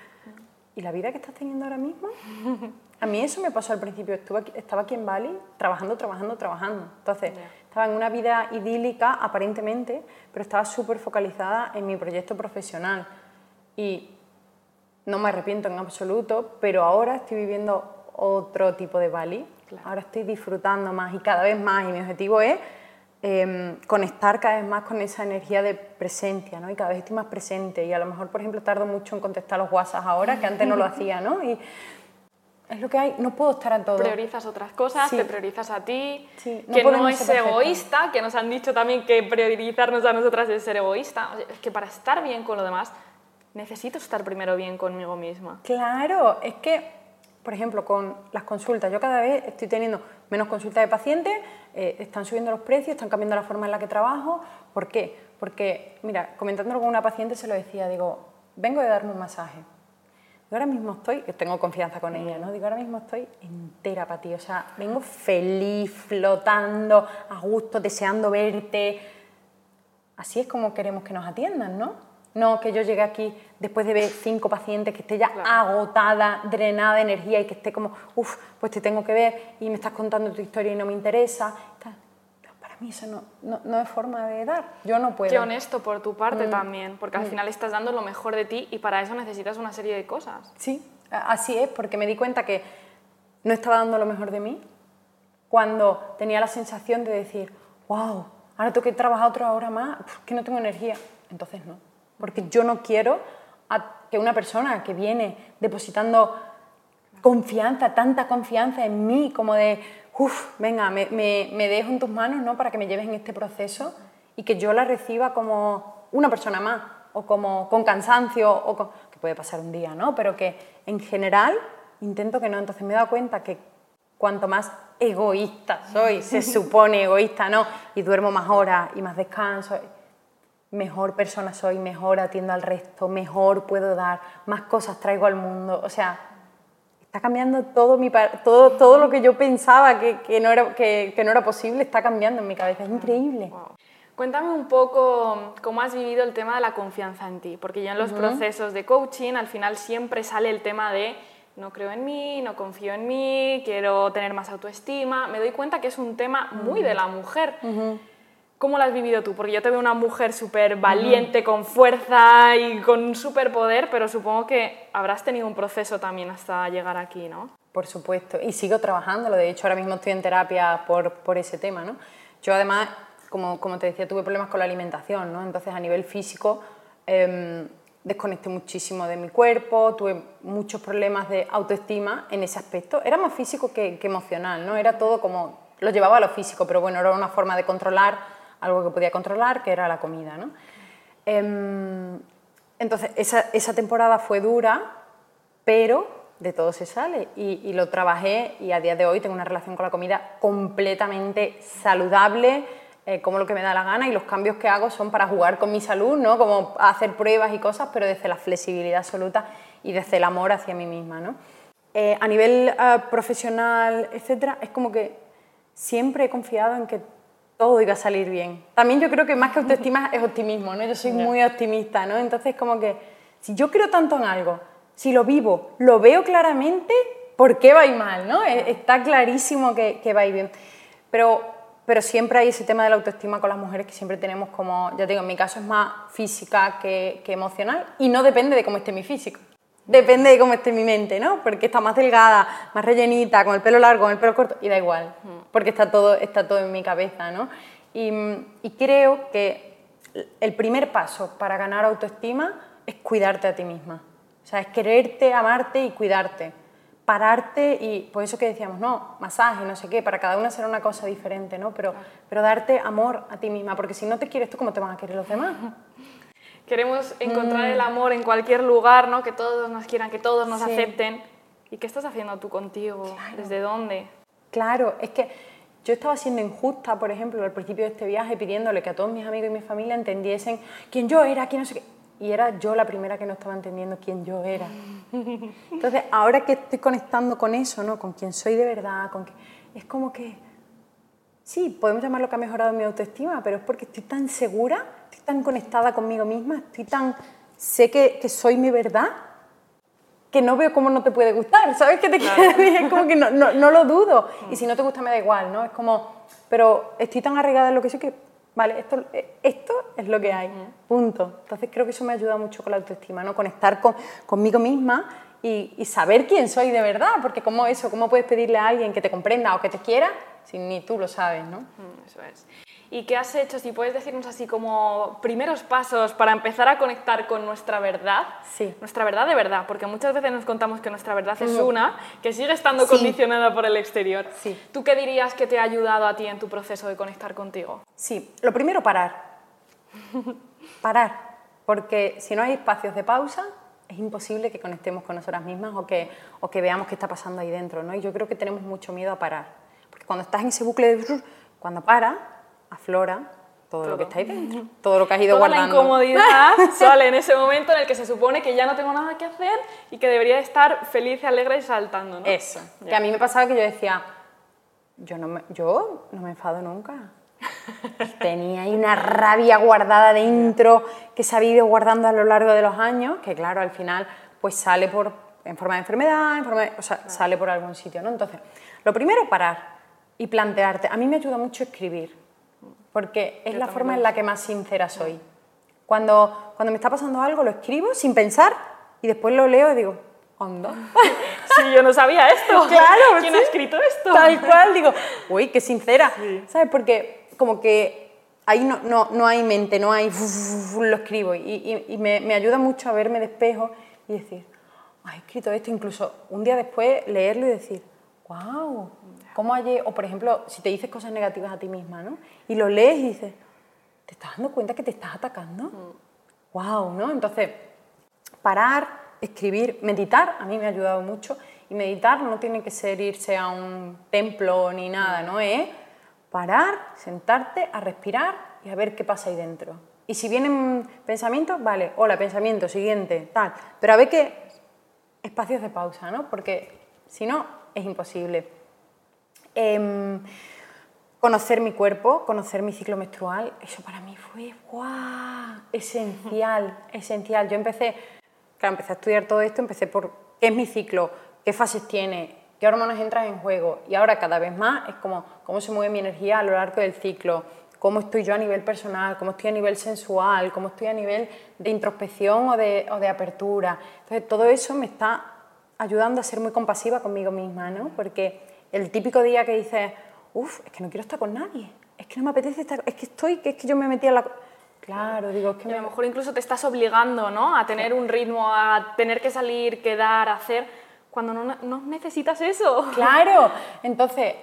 ¿Y la vida que estás teniendo ahora mismo? A mí eso me pasó al principio. Estuve estaba aquí en Bali trabajando, trabajando, trabajando. Entonces, estaba en una vida idílica, aparentemente, pero estaba súper focalizada en mi proyecto profesional. Y no me arrepiento en absoluto, pero ahora estoy viviendo otro tipo de Bali. Ahora estoy disfrutando más y cada vez más. Y mi objetivo es Em, conectar cada vez más con esa energía de presencia, ¿no? Y cada vez estoy más presente. Y a lo mejor, por ejemplo, tardo mucho en contestar los WhatsApp ahora, que antes no lo hacía, ¿no? Y es lo que hay, no puedo estar a todo. Priorizas otras cosas, te priorizas a ti, que no es egoísta, que nos han dicho también que priorizarnos a nosotras es ser egoísta. es que para estar bien con lo demás, necesito estar primero bien conmigo misma. Claro, es que por ejemplo, con las consultas, yo cada vez estoy teniendo menos consultas de pacientes, eh, están subiendo los precios, están cambiando la forma en la que trabajo. ¿Por qué? Porque, mira, comentándolo con una paciente se lo decía, digo, vengo de darme un masaje. Yo ahora mismo estoy, que tengo confianza con ella, ¿no? Digo, ahora mismo estoy entera para ti, o sea, vengo feliz, flotando, a gusto, deseando verte. Así es como queremos que nos atiendan, ¿no? No que yo llegue aquí después de ver cinco pacientes, que esté ya agotada, drenada de energía y que esté como, uff, pues te tengo que ver y me estás contando tu historia y no me interesa. Para mí eso no, no, es forma de dar. Yo no puedo. Qué honesto por tu parte mm. también, porque al mm. final estás dando lo mejor de ti y para eso necesitas una serie de cosas. Sí, así es, porque me di cuenta que no estaba dando lo mejor de mí cuando tenía la sensación de decir, wow, ahora tengo que trabajar otra hora más, que no tengo energía. Entonces no porque yo no quiero que una persona que viene depositando confianza, tanta confianza en mí, como de, uff, venga, me, me, dejo en tus manos ¿no? para que me lleves en este proceso y que yo la reciba como una persona más, o como con cansancio, o que puede pasar un día, ¿no? Pero que en general intento que no. Entonces me he dado cuenta que cuanto más egoísta soy, se supone egoísta, ¿no? Y duermo más horas y más descanso mejor persona soy, mejor atiendo al resto, mejor puedo dar, más cosas traigo al mundo. O sea, está cambiando todo, mi, todo, todo lo que yo pensaba que, que no era, que, que, no era posible, está cambiando en mi cabeza. Es increíble. Cuéntame un poco cómo has vivido el tema de la confianza en ti, porque ya en los procesos de coaching al final siempre sale el tema de no creo en mí, no confío en mí, quiero tener más autoestima. Me doy cuenta que es un tema muy de la mujer. ¿Cómo lo has vivido tú? Porque yo te veo una mujer súper valiente, con fuerza y con superpoder, pero supongo que habrás tenido un proceso también hasta llegar aquí, ¿no? Por supuesto, y sigo trabajándolo, de hecho ahora mismo estoy en terapia por, por ese tema, ¿no? Yo además, como, como, te decía, tuve problemas con la alimentación, ¿no? Entonces a nivel físico eh, desconecté muchísimo de mi cuerpo, tuve muchos problemas de autoestima en ese aspecto. Era más físico que, que emocional, ¿no? Era todo como, lo llevaba a lo físico, pero bueno, era una forma de controlar algo que podía controlar, que era la comida. ¿no? Em, entonces, esa, esa, temporada fue dura pero de todo se sale y, lo trabajé y a día de hoy tengo una relación con la comida completamente saludable, eh, como lo que me da la gana y los cambios que hago son para jugar con mi salud, ¿no? Como hacer pruebas y cosas, pero desde la flexibilidad absoluta y desde el amor hacia mí misma, ¿no? Eh, a nivel eh, profesional, etcétera, es como que siempre he confiado en que todo iba a salir bien. También yo creo que más que autoestima es optimismo, ¿no? Yo soy muy optimista, ¿no? Entonces como que si yo creo tanto en algo, si lo vivo, lo veo claramente, ¿por qué va a ir mal, no? E, está clarísimo que, que va a ir bien. Pero, pero siempre hay ese tema de la autoestima con las mujeres que siempre tenemos como, ya te digo, en mi caso es más física que, que emocional y no depende de cómo esté mi físico. Depende de cómo esté mi mente, ¿no? Porque está más delgada, más rellenita, con el pelo largo, con el pelo corto, y da igual, porque está todo, está todo en mi cabeza, ¿no? Y, y creo que el primer paso para ganar autoestima es cuidarte a ti misma. O sea, es quererte, amarte y cuidarte. Pararte y, por eso que decíamos, no, masaje, no sé qué, para cada una será una cosa diferente, ¿no? Pero, pero darte amor a ti misma, porque si no te quieres tú, ¿cómo te van a querer los demás? Queremos encontrar el amor en cualquier lugar, ¿no? Que todos nos quieran, que todos nos Sí. acepten. ¿Y qué estás haciendo tú contigo? ¿Desde dónde? Claro, es que yo estaba siendo injusta, por ejemplo, al principio de este viaje, pidiéndole que a todos mis amigos y mi familia entendiesen quién yo era, quién no sé qué. Y era yo la primera que no estaba entendiendo quién yo era. Entonces, ahora que estoy conectando con eso, ¿no? Con quién soy de verdad, con que, es como que, sí, podemos llamarlo que ha mejorado mi autoestima, pero es porque estoy tan segura, tan conectada conmigo misma, estoy tan, sé que, que soy mi verdad, que no veo cómo no te puede gustar, ¿sabes qué te quiero decir? Es como que no, no, no lo dudo. Y si no te gusta me da igual, ¿no? Es como, pero estoy tan arraigada en lo que soy que, vale, esto, esto es lo que hay, punto. Entonces creo que eso me ayuda mucho con la autoestima, ¿no? Conectar con, conmigo misma y, y saber quién soy de verdad, porque como eso, ¿cómo puedes pedirle a alguien que te comprenda o que te quiera si ni tú lo sabes, ¿no? Mm, Eso es. ¿Y qué has hecho? Si puedes decirnos así como primeros pasos para empezar a conectar con nuestra verdad. Sí. Nuestra verdad de verdad, porque muchas veces nos contamos que nuestra verdad es una, que sigue estando Sí. condicionada por el exterior. Sí. ¿Tú qué dirías que te ha ayudado a ti en tu proceso de conectar contigo? Sí, lo primero, parar. Parar. Porque si no hay espacios de pausa, es imposible que conectemos con nosotras mismas o que, o que veamos qué está pasando ahí dentro. ¿no? Y yo creo que tenemos mucho miedo a parar. Porque cuando estás en ese bucle de... Cuando para, aflora todo, lo que Todo. está ahí dentro. Todo lo que has ido Toda guardando. la incomodidad sale en ese momento en el que se supone que ya no tengo nada que hacer y que debería estar feliz, alegre y saltando, ¿no? Eso. Que a mí me pasaba que yo decía, yo no me, yo no me enfado nunca. Tenía ahí una rabia guardada dentro que se ha ido guardando a lo largo de los años, que claro, al final pues sale por, en forma de enfermedad, en forma de- o sea, sale por algún sitio, ¿no? Entonces, lo primero, parar y plantearte. A mí me ayuda mucho escribir, porque es Yo la forma en la que más sincera soy. Cuando, cuando me está pasando algo, lo escribo sin pensar y después lo leo y digo, anda. Sí, yo no sabía esto. Claro, ¿Quién sí. ha escrito esto? Tal cual, digo, uy, qué sincera, ¿sabes? Porque como que ahí no, no, no hay mente, no hay, lo escribo y, y- y me, me ayuda mucho a verme de espejo y decir, "Ay, he escrito esto, incluso un día después leerlo y decir, wow, ¿cómo ayer? O por ejemplo, si te dices cosas negativas a ti misma, ¿no? Y lo lees y dices, ¿te estás dando cuenta que te estás atacando? Wow, ¿no? Entonces, parar, escribir, meditar, a mí me ha ayudado mucho. Y meditar no tiene que ser irse a un templo ni nada, ¿no? Es parar, sentarte, a respirar y a ver qué pasa ahí dentro. Y si vienen pensamientos, vale, hola, pensamiento, siguiente, tal. Pero a ver qué espacios de pausa, ¿no? Porque si no, es imposible. Em, conocer mi cuerpo, conocer mi ciclo menstrual, eso para mí fue ¡guau! esencial, esencial. Yo empecé, claro, empecé a estudiar todo esto, empecé por qué es mi ciclo, qué fases tiene, qué hormonas entran en juego y ahora cada vez más es como cómo se mueve mi energía a lo largo del ciclo, cómo estoy yo a nivel personal, cómo estoy a nivel sensual, cómo estoy a nivel de introspección o de, o de apertura. Entonces todo eso me está ayudando a ser muy compasiva conmigo misma, ¿no? Porque el típico día que dices, uff, es que no quiero estar con nadie, es que no me apetece estar, es que estoy, que es que yo me metí a la... Claro, digo, es que Y a me... lo mejor incluso te estás obligando ¿no? a tener un ritmo, a tener que salir, quedar, hacer, cuando no, no necesitas eso. Claro, entonces,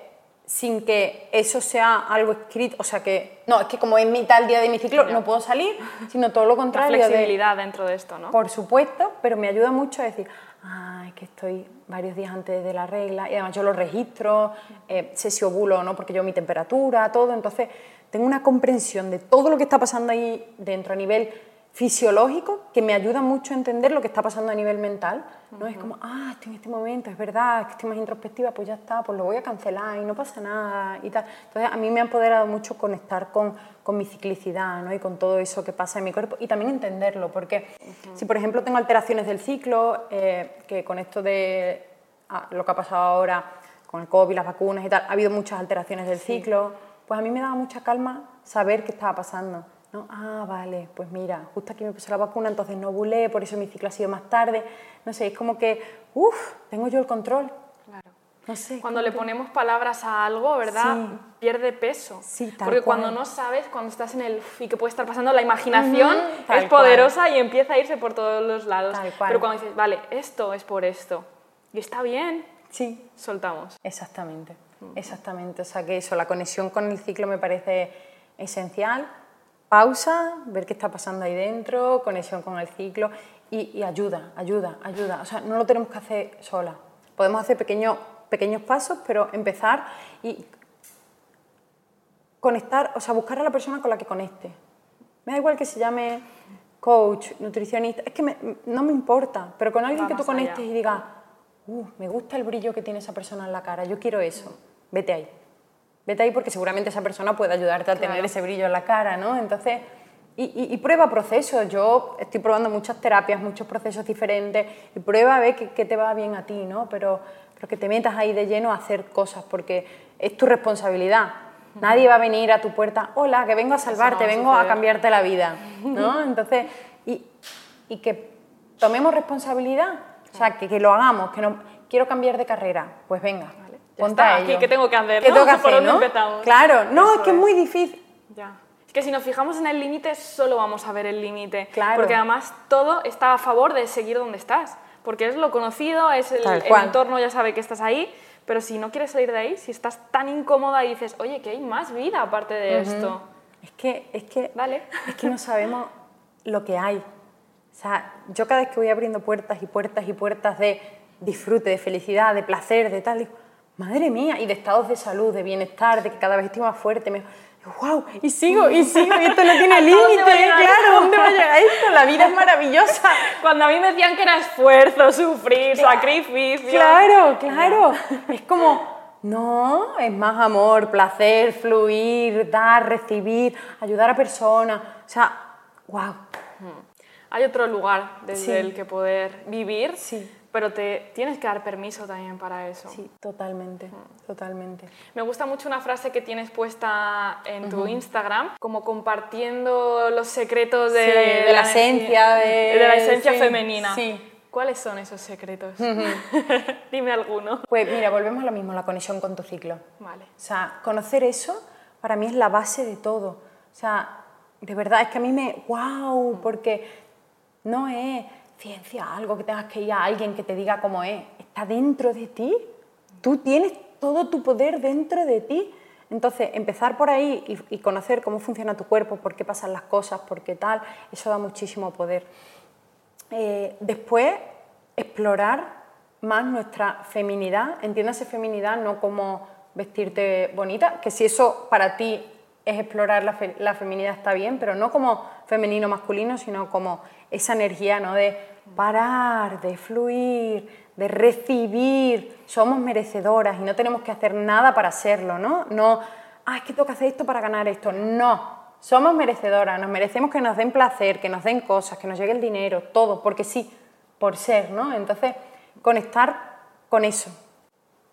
sin que eso sea algo escrito, o sea que, no, es que como es mitad del día de mi ciclo, no puedo salir, sino todo lo La contrario. de- flexibilidad dentro de esto, ¿no? Por supuesto, pero me ayuda mucho a decir, ah, es que estoy varios días antes de la regla, y además yo lo registro, eh, sé si ovulo o no, porque yo mi temperatura, todo, entonces tengo una comprensión de todo lo que está pasando ahí dentro a nivel fisiológico que me ayuda mucho a entender lo que está pasando a nivel mental. ¿no? Es como, ah, estoy en este momento, es verdad, es que estoy más introspectiva, pues ya está, pues lo voy a cancelar y no pasa nada y tal. Entonces a mí me ha empoderado mucho conectar con, con mi ciclicidad ¿no? y con todo eso que pasa en mi cuerpo y también entenderlo, porque si por ejemplo tengo alteraciones del ciclo, eh, que con esto de ah, lo que ha pasado ahora con el COVID, las vacunas y tal, ha habido muchas alteraciones del ciclo, pues a mí me daba mucha calma saber qué estaba pasando Ah, vale, pues mira, justo aquí me puse la vacuna, entonces no bulé, por eso mi ciclo ha sido más tarde. No sé, es como que, uff, tengo yo el control. Claro. No sé. Cuando le ponemos palabras a algo, ¿verdad? Pierde peso. Sí, tal Porque cuando no sabes, cuando estás en el y que puede estar pasando, la imaginación es poderosa y empieza a irse por todos los lados. Pero cuando dices, vale, esto es por esto y está bien, sí, soltamos. Exactamente, exactamente. O sea que eso, la conexión con el ciclo me parece esencial pausa, ver qué está pasando ahí dentro, conexión con el ciclo y, ayuda, ayuda, ayuda. O sea, no lo tenemos que hacer sola. Podemos hacer pequeños, pequeños pasos, pero empezar y conectar, o sea, buscar a la persona con la que conecte. Me da igual que se llame coach, nutricionista, es que no me importa, pero con alguien que tú conectes y digas, uh, me gusta el brillo que tiene esa persona en la cara, yo quiero eso, vete ahí vete ahí porque seguramente esa persona puede ayudarte a tener ese brillo en la cara, ¿no? Entonces, y, prueba procesos. Yo estoy probando muchas terapias, muchos procesos diferentes y prueba a ver qué, te va bien a ti, ¿no? Pero, pero que te metas ahí de lleno a hacer cosas porque es tu responsabilidad. Nadie va a venir a tu puerta, hola, que vengo a salvarte, vengo a cambiarte la vida, ¿no? Entonces, y, y que tomemos responsabilidad, o sea, que, que lo hagamos, que no quiero cambiar de carrera, pues venga, Ponte aquí, ¿qué tengo que hacer? ¿Qué tengo que hacer, ¿no? Claro, no, es que es muy difícil. Ya. Es que si nos fijamos en el límite, solo vamos a ver el límite. Claro. Porque además todo está a favor de seguir donde estás. Porque es lo conocido, es el, el entorno, ya sabe que estás ahí. Pero si no quieres salir de ahí, si estás tan incómoda y dices, oye, que hay más vida aparte de esto. Es que, es que, Dale. es que no sabemos lo que hay. O sea, yo cada vez que voy abriendo puertas y puertas y puertas de disfrute, de felicidad, de placer, de tal, digo, madre mía, y de estados de salud, de bienestar, de que cada vez estoy más fuerte. Me, wow, y sigo, y sigo, y esto no tiene límite, claro, ¿dónde va a llegar esto? La vida es maravillosa. Cuando a mí me decían que era esfuerzo, sufrir, sacrificio. Claro, claro, es como, no, es más amor, placer, fluir, dar, recibir, ayudar a personas, o sea, wow. Hay otro lugar desde el que poder vivir. Sí pero te tienes que dar permiso también para eso. Sí, totalmente, totalmente. Me gusta mucho una frase que tienes puesta en tu Instagram, como compartiendo los secretos de, la, esencia, de, la esencia femenina. Sí. ¿Cuáles son esos secretos? Dime alguno. Pues mira, volvemos a lo mismo, la conexión con tu ciclo. Vale. O sea, conocer eso para mí es la base de todo. O sea, de verdad es que a mí me... ¡Wow! Porque no es ciencia, algo que tengas que ir a alguien que te diga cómo es, está dentro de ti. Tú tienes todo tu poder dentro de ti. Entonces, empezar por ahí y, conocer cómo funciona tu cuerpo, por qué pasan las cosas, por qué tal, eso da muchísimo poder. Eh, después, explorar más nuestra feminidad. Entiéndase feminidad no como vestirte bonita, que si eso para ti es explorar la, la feminidad está bien, pero no como femenino masculino, sino como esa energía ¿no? de parar, de fluir, de recibir. Somos merecedoras y no tenemos que hacer nada para serlo, ¿no? No, ah, es que tengo que hacer esto para ganar esto. No, somos merecedoras, nos merecemos que nos den placer, que nos den cosas, que nos llegue el dinero, todo, porque sí, por ser, ¿no? Entonces, conectar con eso.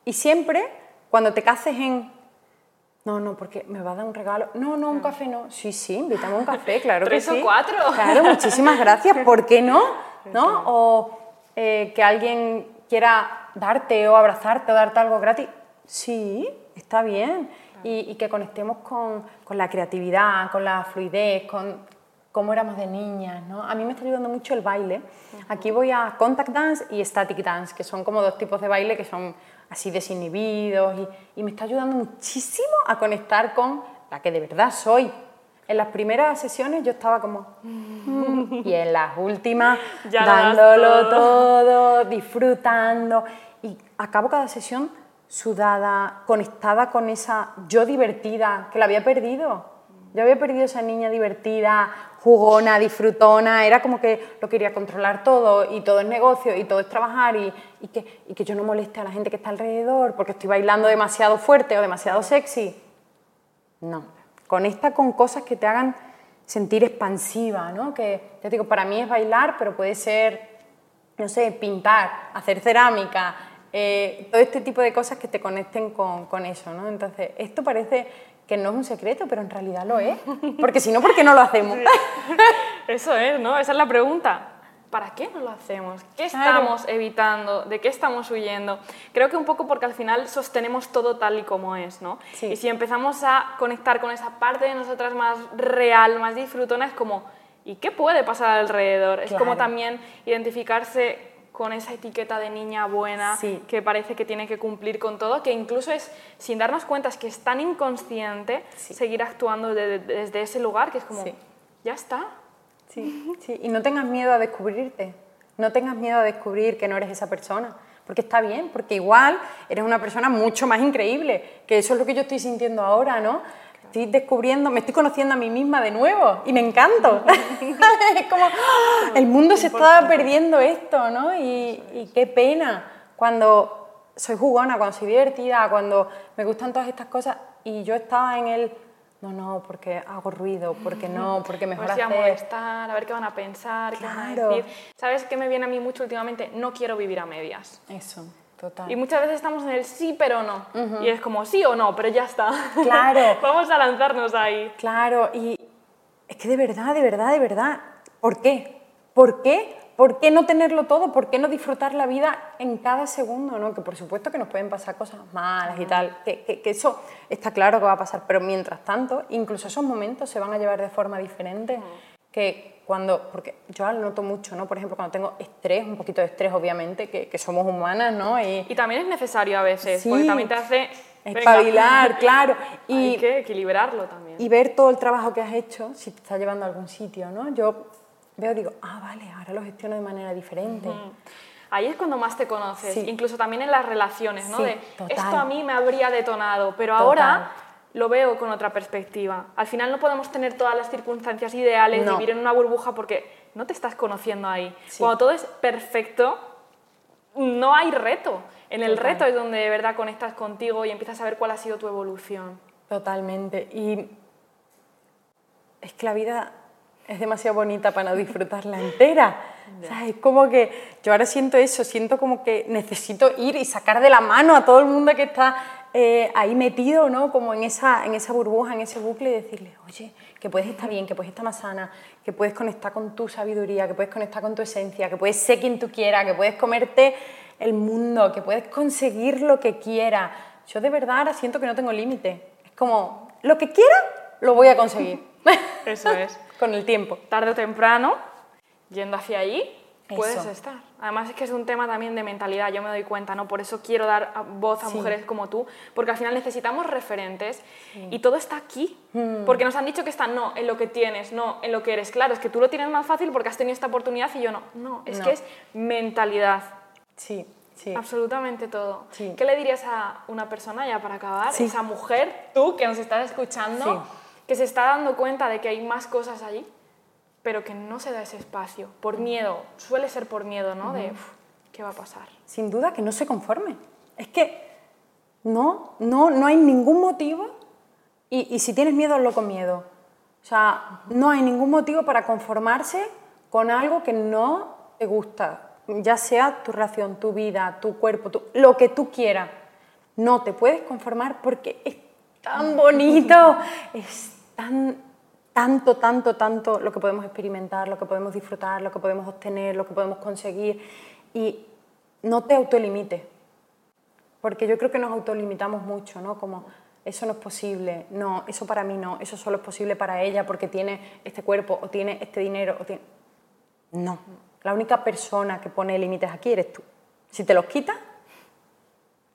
Y siempre, cuando te cases en no, no, porque me va a dar un regalo. No, no, un ah. café no. Sí, sí, invítame a un café, claro que sí. ¿Tres o cuatro? Claro, muchísimas gracias. ¿Por qué no? ¿No? O eh, que alguien quiera darte o abrazarte o darte algo gratis. Sí, está bien. Y, que conectemos con, con, la creatividad, con la fluidez, con cómo éramos de niñas. ¿no? A mí me está ayudando mucho el baile. Aquí voy a contact dance y static dance, que son como dos tipos de baile que son así desinhibidos y, y, me está ayudando muchísimo a conectar con la que de verdad soy. En las primeras sesiones yo estaba como... "Mm", y en las últimas Ya dándolo todo. todo, disfrutando. Y acabo cada sesión sudada, conectada con esa yo divertida, que la había perdido. Yo había perdido esa niña divertida, jugona, disfrutona, era como que lo quería controlar todo y todo es negocio y todo es trabajar y, que, y que yo no moleste a la gente que está alrededor porque estoy bailando demasiado fuerte o demasiado sexy. No, conecta con cosas que te hagan sentir expansiva, ¿no? Que, te digo, para mí es bailar, pero puede ser, no sé, pintar, hacer cerámica, eh, todo este tipo de cosas que te conecten con, con eso, ¿no? Entonces, esto parece que no es un secreto, pero en realidad lo es, porque si no, ¿por qué no lo hacemos? Eso es, ¿no? Esa es la pregunta. ¿Para qué no lo hacemos? ¿Qué Claro. estamos evitando? ¿De qué estamos huyendo? Creo que un poco porque al final sostenemos todo tal y como es, ¿no? Sí. Y si empezamos a conectar con esa parte de nosotras más real, más disfrutona, es como, ¿y qué puede pasar alrededor? Es como también identificarse con esa etiqueta de niña buena Sí. que parece que tiene que cumplir con todo, que incluso es, sin darnos cuenta, es que es tan inconsciente Sí. seguir actuando de- de- desde ese lugar que es como, Sí. ya está. Sí, sí, y no tengas miedo a descubrirte, no tengas miedo a descubrir que no eres esa persona, porque está bien, porque igual eres una persona mucho más increíble, que eso es lo que yo estoy sintiendo ahora, ¿no? Estoy descubriendo, me estoy conociendo a mí misma de nuevo y me encanto. es como, ¡ah! el mundo se está perdiendo esto, ¿no? Y, y qué pena cuando soy jugona, cuando soy divertida, cuando me gustan todas estas cosas y yo estaba en el, no, no, porque hago ruido, porque no, porque mejor Pues sí, a hacer... molestar, a ver qué van a pensar, qué van a Claro. decir. ¿Sabes qué me viene a mí mucho últimamente? No quiero vivir a medias. Eso, total. Y muchas veces estamos en el sí pero no. Y es como sí o no, pero ya está. Claro. Vamos a lanzarnos ahí. Claro, y es que de verdad, de verdad, de verdad, ¿por qué? ¿Por qué? ¿Por qué no tenerlo todo? ¿Por qué no disfrutar la vida en cada segundo? ¿no? Que por supuesto que nos pueden pasar cosas malas y tal, que, que- que eso está claro que va a pasar, pero mientras tanto, incluso esos momentos se van a llevar de forma diferente. Que cuando, porque yo lo noto mucho, ¿no? Por ejemplo, cuando tengo estrés, un poquito de estrés, obviamente, que, que somos humanas, ¿no? Y, Y también es necesario a veces, Sí. porque también te hace... venga, espabilar, claro. Y, Hay que equilibrarlo también. y ver todo el trabajo que has hecho, si te está llevando a algún sitio, ¿no? Yo veo, digo, ah, vale, ahora lo gestiono de manera diferente. Ahí es cuando más te conoces, Sí. incluso también en las relaciones, ¿no? Sí, de total. esto a mí me habría detonado, pero Total. ahora lo veo con otra perspectiva. Al final no podemos tener todas las circunstancias ideales, No. vivir en una burbuja porque no te estás conociendo ahí. Sí. Cuando todo es perfecto, no hay reto. En el reto es donde de verdad conectas contigo y empiezas a ver cuál ha sido tu evolución. Totalmente. Y es que la vida es demasiado bonita para no disfrutarla entera. O sea, es como que yo ahora siento eso, siento como que necesito ir y sacar de la mano a todo el mundo que está eh, ahí metido, ¿no? Como en esa, en esa burbuja, en ese bucle y decirle, oye, que puedes estar bien, que puedes estar más sana, que puedes conectar con tu sabiduría, que puedes conectar con tu esencia, que puedes ser quien tú quieras, que puedes comerte el mundo, que puedes conseguir lo que quieras. Yo de verdad ahora siento que no tengo límite. Es como, lo que quiera, lo voy a conseguir. Eso es. con el tiempo. Tarde o temprano, yendo hacia allí, puedes estar. Además es que es un tema también de mentalidad, yo me doy cuenta, ¿no? Por eso quiero dar voz a Sí. mujeres como tú, porque al final necesitamos referentes y todo está aquí. Hmm. Porque nos han dicho que está no en lo que tienes, no en lo que eres. Claro, es que tú lo tienes más fácil porque has tenido esta oportunidad y yo no. No, es No. que es mentalidad. Sí, sí. Absolutamente todo. Sí. ¿Qué le dirías a una persona, ya para acabar, esa mujer, tú que nos estás escuchando, que se está dando cuenta de que hay más cosas allí, pero que no se da ese espacio, por miedo, suele ser por miedo, ¿no? De, "Uf, ¿qué va a pasar? Sin duda que no se conforme. Es que no, no, no hay ningún motivo y, y si tienes miedo, hazlo con miedo. O sea, no hay ningún motivo para conformarse con algo que no te gusta, ya sea tu relación, tu vida, tu cuerpo, tu- lo que tú quieras. No te puedes conformar porque es tan bonito, es tan, tanto, tanto, tanto lo que podemos experimentar, lo que podemos disfrutar, lo que podemos obtener, lo que podemos conseguir. Y no te autolimites, porque yo creo que nos autolimitamos mucho, ¿no? Como eso no es posible, no, eso para mí no, eso solo es posible para ella porque tiene este cuerpo o tiene este dinero o tiene... No, la única persona que pone límites aquí eres tú. Si te los quitas,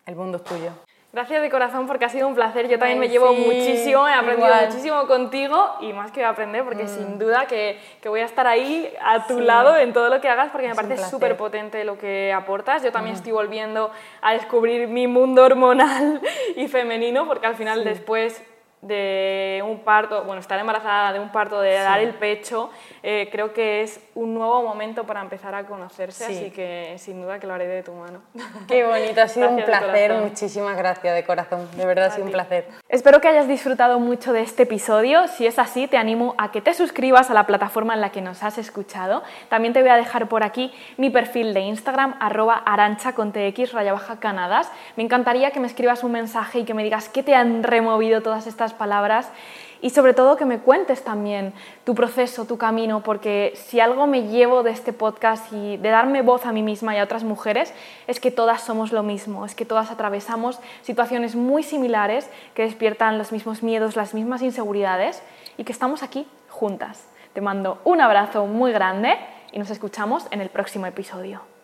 el mundo es tuyo. Gracias de corazón porque ha sido un placer. Yo también me llevo muchísimo, he aprendido muchísimo contigo y más que voy a aprender porque mm. sin duda que, que, voy a estar ahí a tu lado en todo lo que hagas porque me parece súper potente lo que aportas. Yo también mm. estoy volviendo a descubrir mi mundo hormonal y femenino porque al final después de un parto, bueno, estar embarazada de un parto, de dar el pecho, eh, creo que es un nuevo momento para empezar a conocerse, así que sin duda que lo haré de tu mano. Qué bonito, ha sido un placer, muchísimas gracias de corazón, de verdad ha sido un placer. Espero que hayas disfrutado mucho de este episodio, si es así te animo a que te suscribas a la plataforma en la que nos has escuchado, también te voy a dejar por aquí mi perfil de Instagram, arroba arancha con tx raya baja canadas, me encantaría que me escribas un mensaje y que me digas qué te han removido todas estas palabras y sobre todo que me cuentes también tu proceso, tu camino, porque si algo me llevo de este podcast y de darme voz a mí misma y a otras mujeres es que todas somos lo mismo, es que todas atravesamos situaciones muy similares que despiertan los mismos miedos, las mismas inseguridades y que estamos aquí juntas. Te mando un abrazo muy grande y nos escuchamos en el próximo episodio.